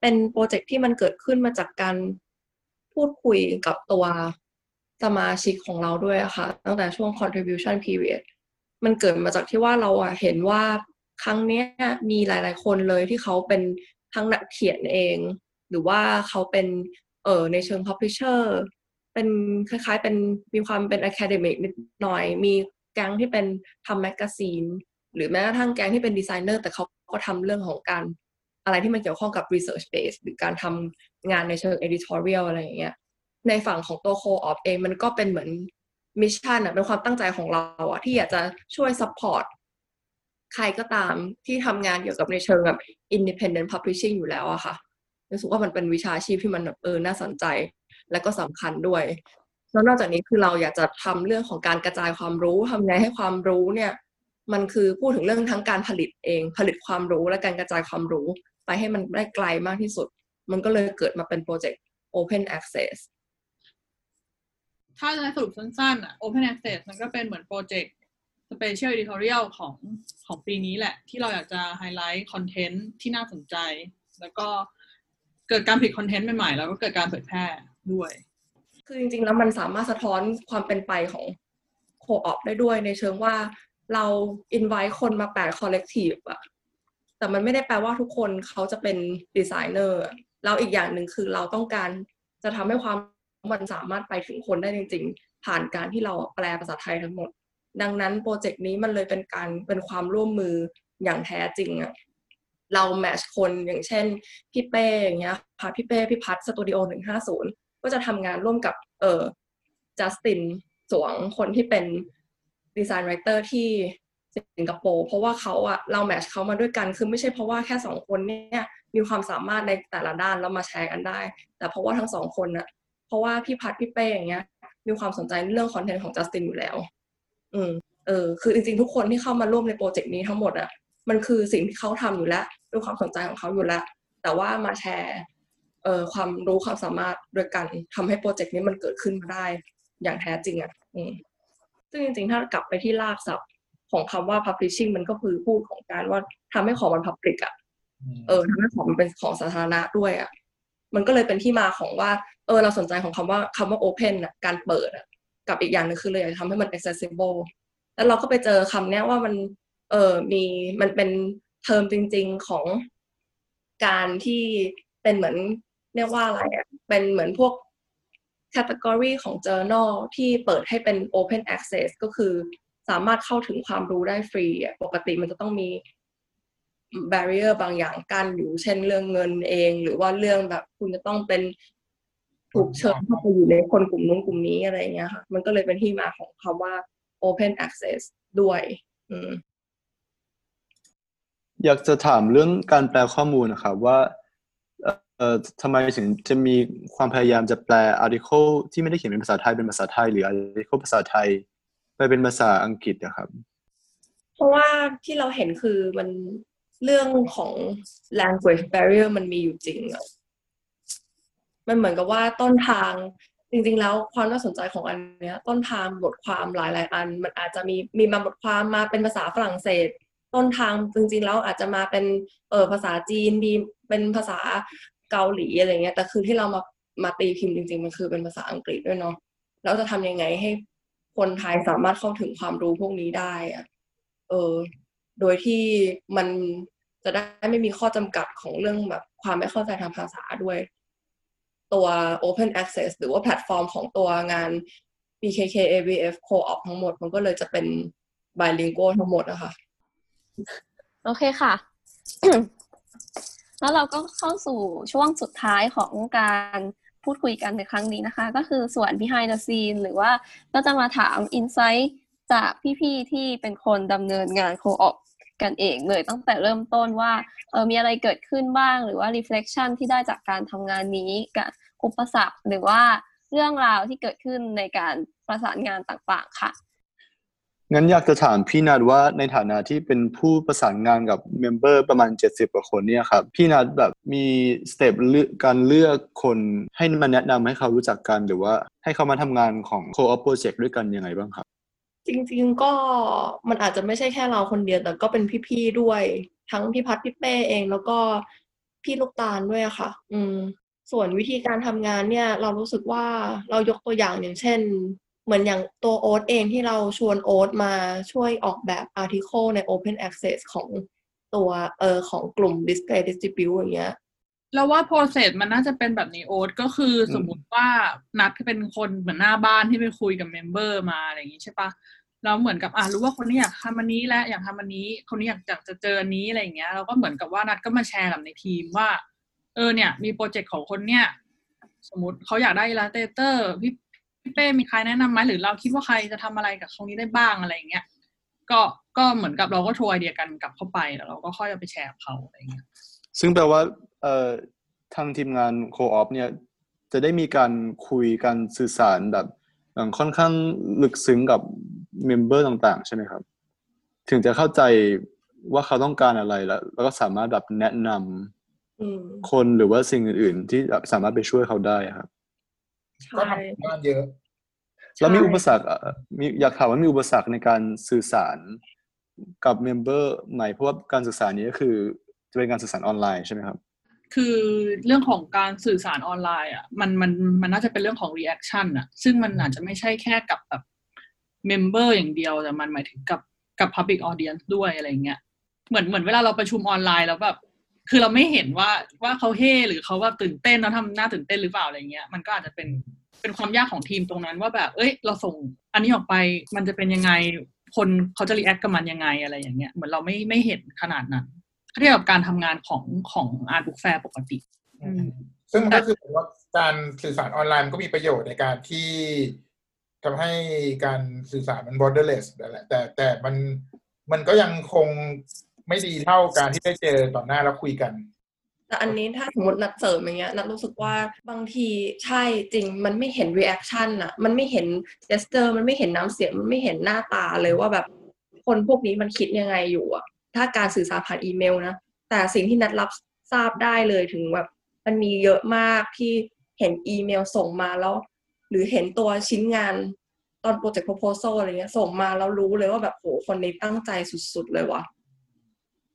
เป็นโปรเจกต์ที่มันเกิดขึ้นมาจากการพูดคุยกับตัวสมาชิกของเราด้วยค่ะ ตั้งแต่ช่วง contribution period มันเกิดมาจากที่ว่าเราอะเห็นว่าครั้งเนี้ยมีหลาย ๆ คนเลยที่เขาเป็นทั้งนักเขียนเอง หรือว่าเขาเป็นเออในเชิง publisher เป็นคล้าย ๆ เป็นมีความเป็น academic นิดหน่อย มีแก๊งที่เป็นทำแมกกาซีนหรือแม้กระทั่งแก๊งที่เป็นดีไซเนอร์แต่เขาก็ก็ทำเรื่องของการอะไรที่มันเกี่ยวข้องกับ research base หรือการทำงานในเชิง editorial อะไรอย่างเงี้ยในฝั่งของตัว co-op เองมันก็เป็นเหมือน mission อะเป็นความตั้งใจของเราอะที่อยากจะช่วย support ใครก็ตามที่ทำงานเกี่ยวกับในเชิงแบบ independent publishing อยู่แล้วอะค่ะรู้สึกว่ามันเป็นวิชาชีพที่มันแบบเออน่าสนใจ และก็สำคัญด้วยแล้วนอกจากนี้คือเราอยากจะทำเรื่องของการกระจายความรู้ทำไงให้ความรู้เนี่ย มันคือพูดถึงเรื่องทั้งการผลิตเอง ผลิตความรู้และการกระจายความรู้ ไปให้มันได้ไกลมากที่สุด มันก็เลยเกิดมาเป็นโปรเจกต์ Open Access ถ้าจะสรุปสั้นๆอะ Open Access มันก็เป็นเหมือนโปรเจกต์ Special Editorial ของของปีนี้แหละ ที่เราอยากจะไฮไลท์คอนเทนต์ที่น่าสนใจ แล้วก็เกิดการผลิตคอนเทนต์ใหม่ๆ แล้วก็เกิดการเผยแพร่ด้วย คือจริงๆ แล้วมันสามารถสะท้อนความเป็นไปของ co-op ได้ด้วยในเชิงว่าเรา invite คนมาแปด collective อะแต่มันไม่ได้แปลว่าทุกคนเขาจะเป็นดีไซเนอร์แล้วอีกอย่างหนึ่งคือเราต้องการจะทำให้ความ มันสามารถไปถึงคนได้จริง ๆ ผ่านการที่เราแปลภาษาไทยทั้งหมด ดังนั้นโปรเจกต์นี้มันเลยเป็นการเป็นความร่วมมืออย่างแท้จริงอะเรา match คนอย่างเช่นพี่เป้อย่างเงี้ยค่ะพี่เป้พี่พัดสตูดิโอหนึ่งห้าศูนย์ก็จะทำงานร่วมกับเออ Justin Zhuang คนที่เป็น design writer ที่สิงคโปร์เพราะว่าเขาอะเรา match เขามาด้วยกันคือไม่ใช่เพราะว่าแค่สองคนเนี่ยมีความสามารถในแต่ละด้านแล้วมาแชร์กันได้ แต่เพราะว่าทั้งสองคนอะ เพราะว่าพี่พัดพี่เป้อย่างเงี้ย มีความสนใจในเรื่องคอนเทนต์ของ Justin อยู่แล้ว อืมเออคือจริงๆทุกคนที่เข้ามาร่วมในโปรเจกต์นี้ทั้งหมดอะมันคือสิ่งที่เขาทำอยู่แล้วด้วยความสนใจของเขาอยู่แล้ว แต่ว่ามาแชร์เอ่อความรู้ความสามารถด้วยกันทำให้โปรเจกต์นี้มันเกิดขึ้นมาได้ อย่างแท้จริงอะอืมซึ่งจริงๆ ถ้ากลับไปที่รากศัพท์ของคำว่า publishing มันก็คือพูดของการว่าทำให้ของมัน public อะเออทำให้ของมันเป็นของสาธารณะด้วยอะมันก็เลยเป็นที่มาของว่า เออเราสนใจของคำว่าคำว่า open อะการเปิดอะกับอีกอย่างหนึงคือเลยอยากทำให้มัน accessible แล้วเราก็ไปเจอคำเนี้ยว่ามันเออมีมันเป็นเทอมจริง ๆของการที่เป็นเหมือนเรียกว่าอะไรอะเป็นเหมือนพวก category ของ journal ที่เปิดให้เป็น open access ก็คือสามารถเข้าถึงความรู้ได้ฟรีอะปกติมันจะต้องมี barrier บางอย่างกั้นอยู่ เช่นเรื่องเงินเอง หรือว่าเรื่องแบบคุณจะต้องเป็น ถูกเชิญเข้าไปอยู่ในคนกลุ่มนู้นกลุ่มนี้อะไรเงี้ยค่ะมันก็เลยเป็นที่มาของคำว่า open access ด้วยอืมอยากจะถามเรื่องการแปลข้อมูลนะครับว่าเอ่อทำไมถึงจะมีความพยายามจะแปล article ที่ไม่ได้เขียนเป็นภาษาไทยเป็นภาษาไทย หรือ article ภาษาไทย ไปเป็นภาษาอังกฤษนะครับ เพราะว่าที่เราเห็นคือมันเรื่องของ language barrier มันมีอยู่จริงอะ มันเหมือนกับว่าต้นทางจริงๆ แล้วความน่าสนใจของอันเนี้ย ต้นทางบทความหลาย ๆ อัน มันอาจจะมีมีมาบทความมาเป็นภาษาฝรั่งเศส ต้นทางจริงๆ แล้วอาจจะมาเป็นเออภาษาจีนดีเป็นภาษาเกาหลีอะไรเงี้ยแต่คือที่เรามามาตีพิมพ์จริง ๆ มันคือเป็นภาษาอังกฤษด้วยเนาะแล้วจะทำยังไงให้คนไทยสามารถเข้าถึงความรู้พวกนี้ได้อะเออ โดยที่มันจะได้ไม่มีข้อจำกัดของเรื่องแบบความไม่เข้าใจทางภาษาด้วย ตัว Open Access หรือว่าแพลตฟอร์มของตัวงาน BKK AVF Co-op ทั้งหมด มันก็เลยจะเป็น bilingual ทั้งหมดนะคะโอเคค่ะ แล้วเราก็เข้าสู่ช่วงสุดท้ายของการพูดคุยกันในครั้งนี้นะคะ ก็คือส่วน behind the scene หรือว่าก็จะมาถาม insight จากพี่ๆที่เป็นคนดำเนินงาน co-op กันเองเลยตั้งแต่เริ่มต้นว่าเออมีอะไรเกิดขึ้นบ้าง หรือว่า reflection ที่ได้จากการทำงานนี้กับ อุปสรรคหรือว่าเรื่องราวที่เกิดขึ้นในการประสานงานต่างๆค่ะ งั้นอยากจะถามพี่นัดว่าในฐานะที่เป็นผู้ประสานงานกับ member ประมาณ 70กว่าคนเนี่ยครับ พี่นัดแบบมี step เลือกการเลือกคนให้มาแนะนำให้เขารู้จักกันหรือว่าให้เขามาทำงานของ Co-op Project ด้วยกันยังไงบ้างครับจริงๆก็มันอาจจะไม่ใช่แค่เราคนเดียวแต่ก็เป็นพี่ๆด้วย ทั้งพี่พัดพี่เป้เอง แล้วก็พี่ลูกตาลด้วยอะค่ะ อืม ส่วนวิธีการทำงานเนี่ยเรารู้สึกว่าเรายกตัวอย่างอย่างเช่น เหมือนอย่างตัวโอ๊ตเองที่เราชวนโอ๊ตมาช่วยออกแบบ article ใน Open Access ของตัวเออของกลุ่ม Display Distribute อย่างเงี้ยแล้วว่า process มันน่าจะเป็นแบบนี้โอ๊ตก็คือสมมุติว่านัดเป็นคนเหมือนหน้าบ้านที่ไปคุยกับ member มาอะไรอย่างงี้ใช่ปะเราเหมือนกับอ่ารู้ว่าคนนี้อยากทำอันนี้และอยากทำอันนี้ คนนี้อยากอยากจะเจออันนี้อะไรอย่างเงี้ยเราก็เหมือนกับว่านัดก็มาแชร์กับในทีมว่า เออเนี่ย มีโปรเจกต์ของคนเนี่ยสมมติเขาอยากได้ Illustrator พี่พี่เป้มีใครแนะนำไหมหรือเราคิดว่าใครจะทำอะไรกับตรงนี้ได้บ้างอะไรอย่างเงี้ยก็ก็เหมือนกับเราก็ throw ไอเดียกันกลับเข้าไปแล้วเราก็ค่อยเอาไปแชร์กับเขาอะไรอย่างเงี้ย ซึ่งแปลว่าเอ่อทางทีมงาน co-op เนี่ย จะได้มีการคุยการสื่อสารแบบเอ่อค่อนข้างลึกซึ้งกับ member ต่างๆ ใช่ไหมครับ ถึงจะเข้าใจว่าเขาต้องการอะไรแล้ว แล้วก็สามารถแบบแนะนำ คนหรือว่าสิ่งอื่น ๆ ที่แบบสามารถไปช่วยเขาได้ครับก็ใช่ทำงานเยอะ แล้วมีใช่อุปสรรคเอ่อมีอยากถามว่ามีอุปสรรคในการสื่อสารกับ member ไหมเพราะว่าการสื่อสารนี้ก็คือจะเป็นการสื่อสารออนไลน์ใช่ไหมครับ คือเรื่องของการสื่อสารออนไลน์อะมันมันมันน่าจะเป็นเรื่องของ reaction อะ ซึ่งมันอาจจะไม่ใช่แค่กับแบบ member อย่างเดียวแต่มันหมายถึงกับกับ public audience ด้วยอะไรเงี้ยเหมือนเหมือนเวลาเราประชุมออนไลน์แล้วแบบ คือเราไม่เห็นว่าว่าเขาเฮ่หรือเขาแบบตื่นเต้นแล้วทำหน้าตื่นเต้นหรือเปล่าอะไรเงี้ยมันก็อาจจะเป็นเป็นความยากของทีมตรงนั้นว่าแบบ เอ้ย เราส่งอันนี้ออกไปมันจะเป็นยังไงคนเขาจะ react กับมันยังไงอะไรอย่างเงี้ยเหมือนเราไม่ไม่เห็นขนาดนั้นเทียบกับการทำงานของของ Art Book Fairปกติซึ่งมันก็คือว่าการสื่อสารออนไลน์มันก็มีประโยชน์ในการที่ทำให้การสื่อสารมัน borderless นะแต่แต่มันมันก็ยังคง ไม่ดีเท่าการที่ได้เจอต่อหน้าแล้วคุยกันแต่อันนี้ถ้าสมมตินัดเสริมอย่างเงี้ยนัดรู้สึกว่าบางทีใช่จริงมันไม่เห็น reaction อะมันไม่เห็น gesture มันไม่เห็นน้ำเสียงมันไม่เห็นหน้าตาเลยว่าแบบคนพวกนี้มันคิดยังไงอยู่อะถ้าการสื่อสารผ่านอีเมลนะ แต่สิ่งที่นัดรับทราบได้เลยถึงแบบมันมีเยอะมากที่เห็นอีเมลส่งมาแล้ว หรือเห็นตัวชิ้นงานตอนโปรเจกต์ proposal อะไรเงี้ยส่งมาแล้วรู้เลยว่าแบบโหคนนี้ตั้งใจสุด ๆ เลยว่ะ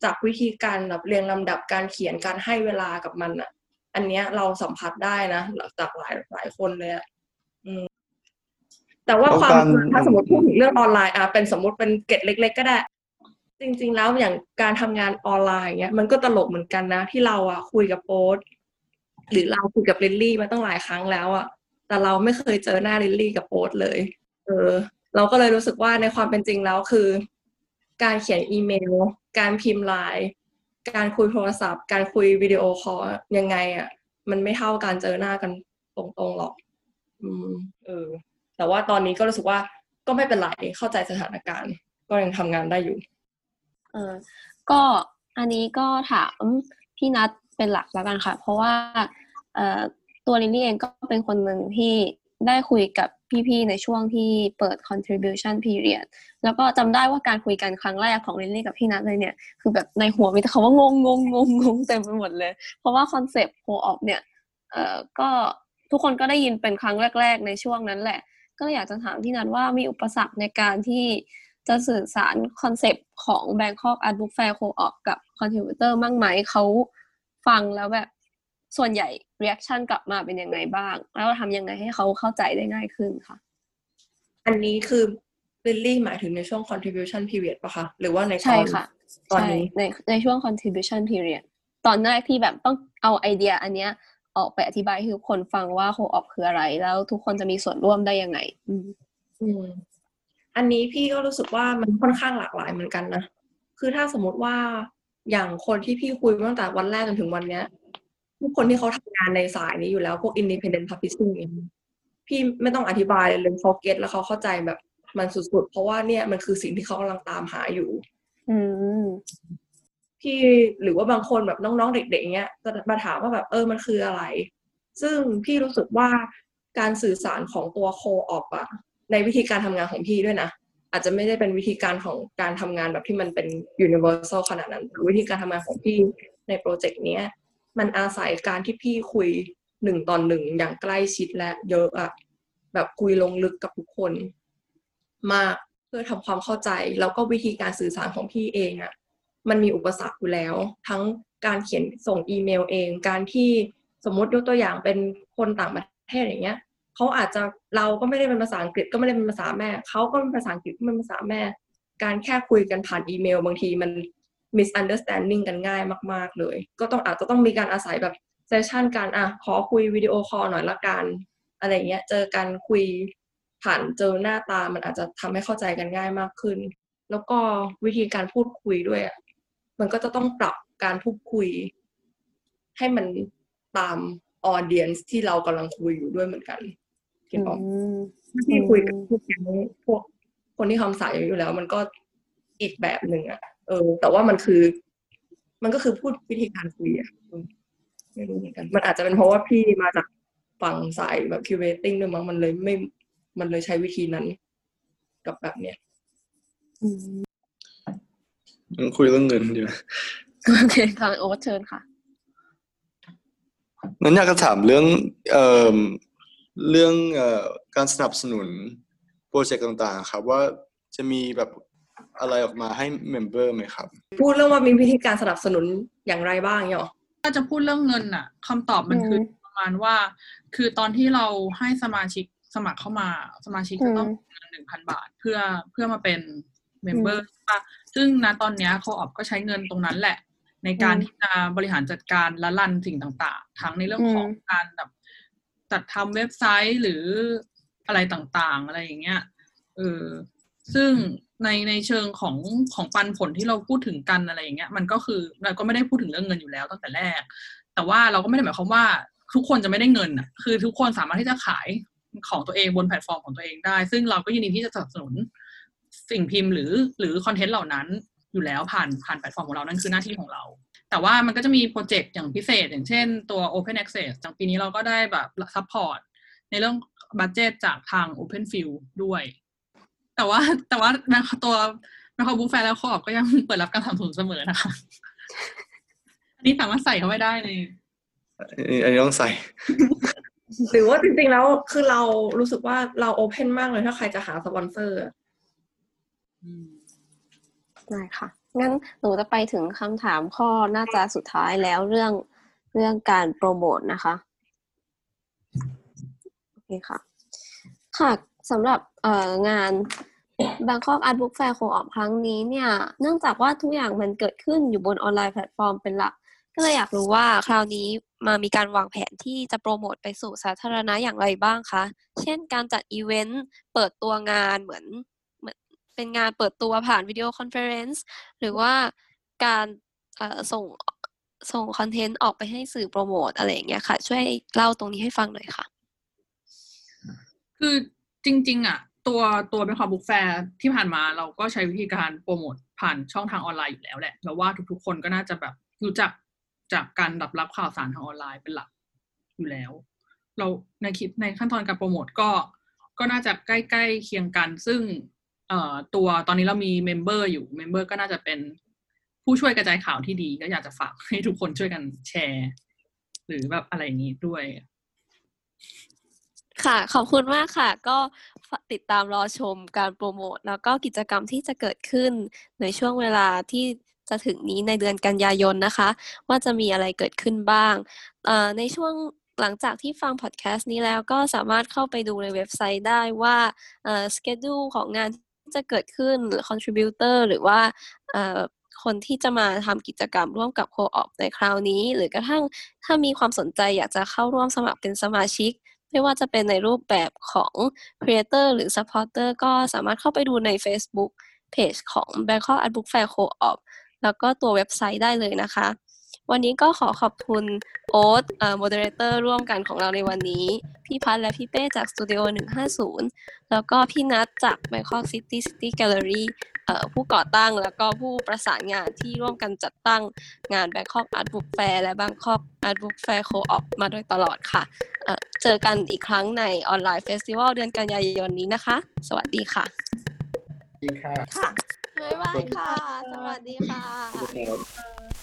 จากวิธีการแบบเรียงลำดับการเขียนการให้เวลากับมันอะ อันเนี้ยเราสัมผัสได้นะจากหลายหลายคนเลยอะอืมแต่ว่าความแล้วการถ้าสมมติพูดถึงเรื่องออนไลน์อะเป็นสมมติเป็นเกร็ดเล็ก ๆ ก็ได้ จริง ๆ แล้วอย่างการทำงานออนไลน์เงี้ยมันก็ตลกเหมือนกันนะ ที่เราอะคุยกับโอ๊ตหรือเราคุยกับลิลลี่มาตั้งหลายครั้งแล้วอะแต่เราไม่เคยเจอหน้าลิลลี่กับโอ๊ตเลย เออ เราก็เลยรู้สึกว่าในความเป็นจริงแล้วคือ การเขียนอีเมลการพิมพ์ไลน์การคุยโทรศัพท์ การคุยวิดีโอคอลยังไงอะ มันไม่เท่าการเจอหน้ากันตรงๆหรอก อืมเออ แต่ว่าตอนนี้ก็รู้สึกว่าก็ไม่เป็นไรเข้าใจสถานการณ์ ก็ยังทำงานได้อยู่ เออ ก็อันนี้ก็ถามพี่นัทเป็นหลักแล้วกันค่ะ เพราะว่า เอ่อตัวลิลลี่เองก็เป็นคนหนึ่งที่ได้คุยกับ พี่ๆ ในช่วงที่เปิด contribution period แล้วก็จำได้ว่าการคุยกันครั้งแรกของลินลี่กับพี่นัทเลยเนี่ย คือแบบในหัวมีแต่คำว่างงงงงงงเต็มไปหมดเลย เพราะว่าคอนเซปต์โ co-op เนี่ยเอ่อก็ทุกคนก็ได้ยินเป็นครั้งแรก ๆ ในช่วงนั้นแหละ ก็อยากจะถามพี่นัทว่ามีอุปสรรคในการที่จะสื่อสารคอนเซปต์ของ Bangkok Art Book Fair Co-op กับ contributor มั่งไหมเขาฟังแล้วแบบส่วนใหญ่ reaction กลับมาเป็นยังไงบ้าง แล้วเราทำยังไงให้เขาเข้าใจได้ง่ายขึ้นค่ะ อันนี้คือลิลลี่หมายถึงในช่วง contribution period ปะคะหรือว่าในตใช่อนค่ะตอนใช่นี้ในในช่วง contribution period ตอนแรกที่แบบต้องเอาไอเดียอันเนี้ยออกไปอธิบายให้ทุกคนฟังว่า co-op คืออะไร แล้วทุกคนจะมีส่วนร่วมได้ยังไงอืมอืมอันนี้พี่ก็รู้สึกว่ามันค่อนข้างหลากหลายเหมือนกันนะ คือถ้าสมมติว่าอย่างคนที่พี่คุยมาตั้งแต่วันแรกจนถึงวันเนี้ย ทุกคนที่เขาทำงานในสายนี้อยู่แล้วพวก independent publishing เองพี่ไม่ต้องอธิบายเลยเขาเก็ตแล้วเขาเข้าใจแบบมันสุดๆ เพราะว่าเนี่ยมันคือสิ่งที่เขากำลังตามหาอยู่ อืมพี่หรือว่าบางคนแบบน้องๆเด็กๆเงี้ยจะมาถามว่าแบบเออมันคืออะไร ซึ่งพี่รู้สึกว่าการสื่อสารของตัวโคออปอะในวิธีการทำงานของพี่ด้วยนะ อาจจะไม่ได้เป็นวิธีการของการทำงานแบบที่มันเป็น universal ขนาดนั้นแต่วิธีการทำงานของพี่ในโปรเจกต์เนี้ย มันอาศัยการที่พี่คุยหนึ่งตอนหนึ่งอย่างใกล้ชิดและเยอะอะแบบคุยลงลึกกับทุกคนมากเพื่อทำความเข้าใจ แล้วก็วิธีการสื่อสารของพี่เองอะมันมีอุปสรรคอยู่แล้ว ทั้งการเขียนส่งอีเมลเอง การที่สมมติยกตัวอย่างเป็นคนต่างประเทศอย่างเงี้ยเขาอาจจะเราก็ไม่ได้เป็นภาษาอังกฤษก็ไม่ได้เป็นภาษาแม่เขาก็เป็นภาษาอังกฤษก็เป็นภาษาแม่ การแค่คุยกันผ่านอีเมล บางทีมัน misunderstanding กันง่ายมาก ๆ เลย ก็ต้องอาจจะต้องมีการอาศัยแบบเซสชันการอะขอคุยวิดีโอคอลหน่อยละกันอะไรเงี้ยเจอกันคุยผ่านเจอหน้าตามันอาจจะทำให้เข้าใจกันง่ายมากขึ้น แล้วก็วิธีการพูดคุยด้วยอะมันก็จะต้องปรับการพูดคุย ให้มันตามออเดียนที่เรากำลังคุยอยู่ด้วยเหมือนกันคิดออกอืมที่คุยกับพวกแก๊งพวกคนที่ทำสายอยู่แล้ว มันก็อีกแบบหนึ่งอะ เออ แต่ว่ามันคือ มันก็คือพูดวิธีการคุยอะเออไม่รู้เหมือนกัน มันอาจจะเป็นเพราะว่าพี่มาจากฝั่งสายแบบ curating ด้วยมั้งมันเลยไม่ มันเลยใช้วิธีนั้น กับแบบเนี้ยอืมคุยเรื่องเงินดีไหมโอเคทางโอ๊ตเชิญค่ะนั้นอยากจะถามเรื่อง เอ่อเรื่องเอ่อการสนับสนุนโปรเจกต์ต่างๆ ครับ ว่าจะมีแบบ อะไรออกมาให้ member ไหมครับ พูดเรื่องว่ามีวิธีการสนับสนุนอย่างไรบ้างเนี่ยหรอถ้าจะพูดเรื่องเงินน่ะคำตอบมันคือประมาณว่า คือตอนที่เราให้สมาชิกสมัครเข้ามาสมาชิกจะต้องเงินหนึ่งพันบาทเพื่อเพื่อมาเป็น member ใช่ปะซึ่งณตอนเนี้ย co-op ก็ใช้เงินตรงนั้นแหละ ในการที่จะบริหารจัดการและรันสิ่งต่างๆ ทั้งในเรื่องของการแบบจัดทำเว็บไซต์หรืออะไรต่างๆ อะไรอย่างเงี้ยเออซึ่ง ในในเชิงของของปันผลที่เราพูดถึงกันอะไรอย่างเงี้ยมันก็คือเราก็ไม่ได้พูดถึงเรื่องเงินอยู่แล้วตั้งแต่แรก แต่ว่าเราก็ไม่ได้หมายความว่าทุกคนจะไม่ได้เงินอะคือทุกคนสามารถที่จะขายของตัวเองบนแพลตฟอร์มของตัวเองได้ ซึ่งเราก็ยินดีที่จะสนับสนุนสิ่งพิมพ์หรือหรือ content เหล่านั้นอยู่แล้วผ่านผ่านแพลตฟอร์มของเรานั่นคือหน้าที่ของเรา แต่ว่ามันก็จะมีโปรเจกต์อย่างพิเศษ อย่างเช่นตัว Open Access อย่างปีนี้เราก็ได้แบบ support ในเรื่อง budget จากทาง Open Field ด้วย แต่ว่าแต่ว่าตัว Bangkok Art Book Fair Co-op ก็ยังเปิดรับการสนับสนุนเสมอนะคะ อันนี้สามารถใส่เข้าไปได้ในอันนี้ต้องใส่ หรือว่าจริงๆแล้วคือเรารู้สึกว่าเรา open มากเลยถ้าใครจะหาสปอนเซอร์อะได้ค่ะ งั้นหนูจะไปถึงคำถามข้อน่าจะสุดท้ายแล้วเรื่องเรื่องการโปรโมทนะคะโอเคค่ะ ค่ะสำหรับ เอ่องาน Bangkok Art Book Fair Co-op ครั้งนี้เนี่ย เนื่องจากว่าทุกอย่างมันเกิดขึ้นอยู่บนออนไลน์แพลตฟอร์มเป็นหลัก ก็เลยอยากรู้ว่าคราวนี้มามีการวางแผนที่จะโปรโมทไปสู่สาธารณะอย่างไรบ้างคะ เช่นการจัดอีเวนต์เปิดตัวงานเหมือนเหมือนเป็นงานเปิดตัวผ่าน video conference หรือว่าการส่งส่ง content ออกไปให้สื่อโปรโมทอะไรอย่างเงี้ยค่ะ ช่วยเล่าตรงนี้ให้ฟังหน่อยค่ะ คือจริง ๆ อะ ตัวตัว Bangkok Art Book Fair ที่ผ่านมาเราก็ใช้วิธีการโปรโมทผ่านช่องทางออนไลน์อยู่แล้วแหละแล้วว่าทุกๆ คนก็น่าจะแบบรู้จักจากการรับรับข่าวสารทางออนไลน์เป็นหลักอยู่แล้ว เราในคิดในขั้นตอนการโปรโมทก็ก็น่าจะใกล้ๆเคียงกันซึ่งเอ่อตัวตอนนี้เรามี member อยู่ member ก็น่าจะเป็นผู้ช่วยกระจายข่าวที่ดีก็อยากจะฝากให้ทุกคนช่วยกันแชร์ หรือแบบอะไรนี้ด้วย ค่ะ ขอบคุณมากค่ะ ก็ติดตามรอชมการโปรโมท แล้วก็กิจกรรมที่จะเกิดขึ้นในช่วงเวลาที่จะถึงนี้ในเดือนกันยายนนะคะ ว่าจะมีอะไรเกิดขึ้นบ้าง ในช่วงหลังจากที่ฟังพอดแคสต์นี้แล้วก็สามารถเข้าไปดูในเว็บไซต์ได้ว่าสเกดูของงานที่จะเกิดขึ้นหรือ contributor หรือว่าคนที่จะมาทำกิจกรรมร่วมกับโคออปในคราวนี้ หรือ กระทั่งถ้ามีความสนใจอยากจะเข้าร่วมสมัครเป็นสมาชิก ไม่ว่าจะเป็นในรูปแบบของ Creator หรือ Supporter ก็สามารถเข้าไปดูใน Facebook Page ของ Bangkok Art Book Fair Co-op แล้วก็ตัวเว็บไซต์ได้เลยนะคะ วันนี้ก็ขอขอบคุณโอ๊ตเอ่อ moderator ร่วมกันของเราในวันนี้ พี่พัทและพี่เป้จากสตูดิโอ150 แล้วก็พี่นัทจาก Bangkok City City Gallery เอ่ ผู้ก่อตั้งแล้วก็ผู้ประสานงานที่ร่วมกันจัดตั้งงาน Bangkok Art Book Fair และ Bangkok Art Book Fair Co-op มาโดยตลอดค่ะเอ่อเจอกันอีกครั้งในออนไลน์เฟสติวัลเดือนกันยายนนี้นะคะ สวัสดีค่ะดีค่ะค่ะบ๊ายบายค่ะ สวัสดีค่ะครับ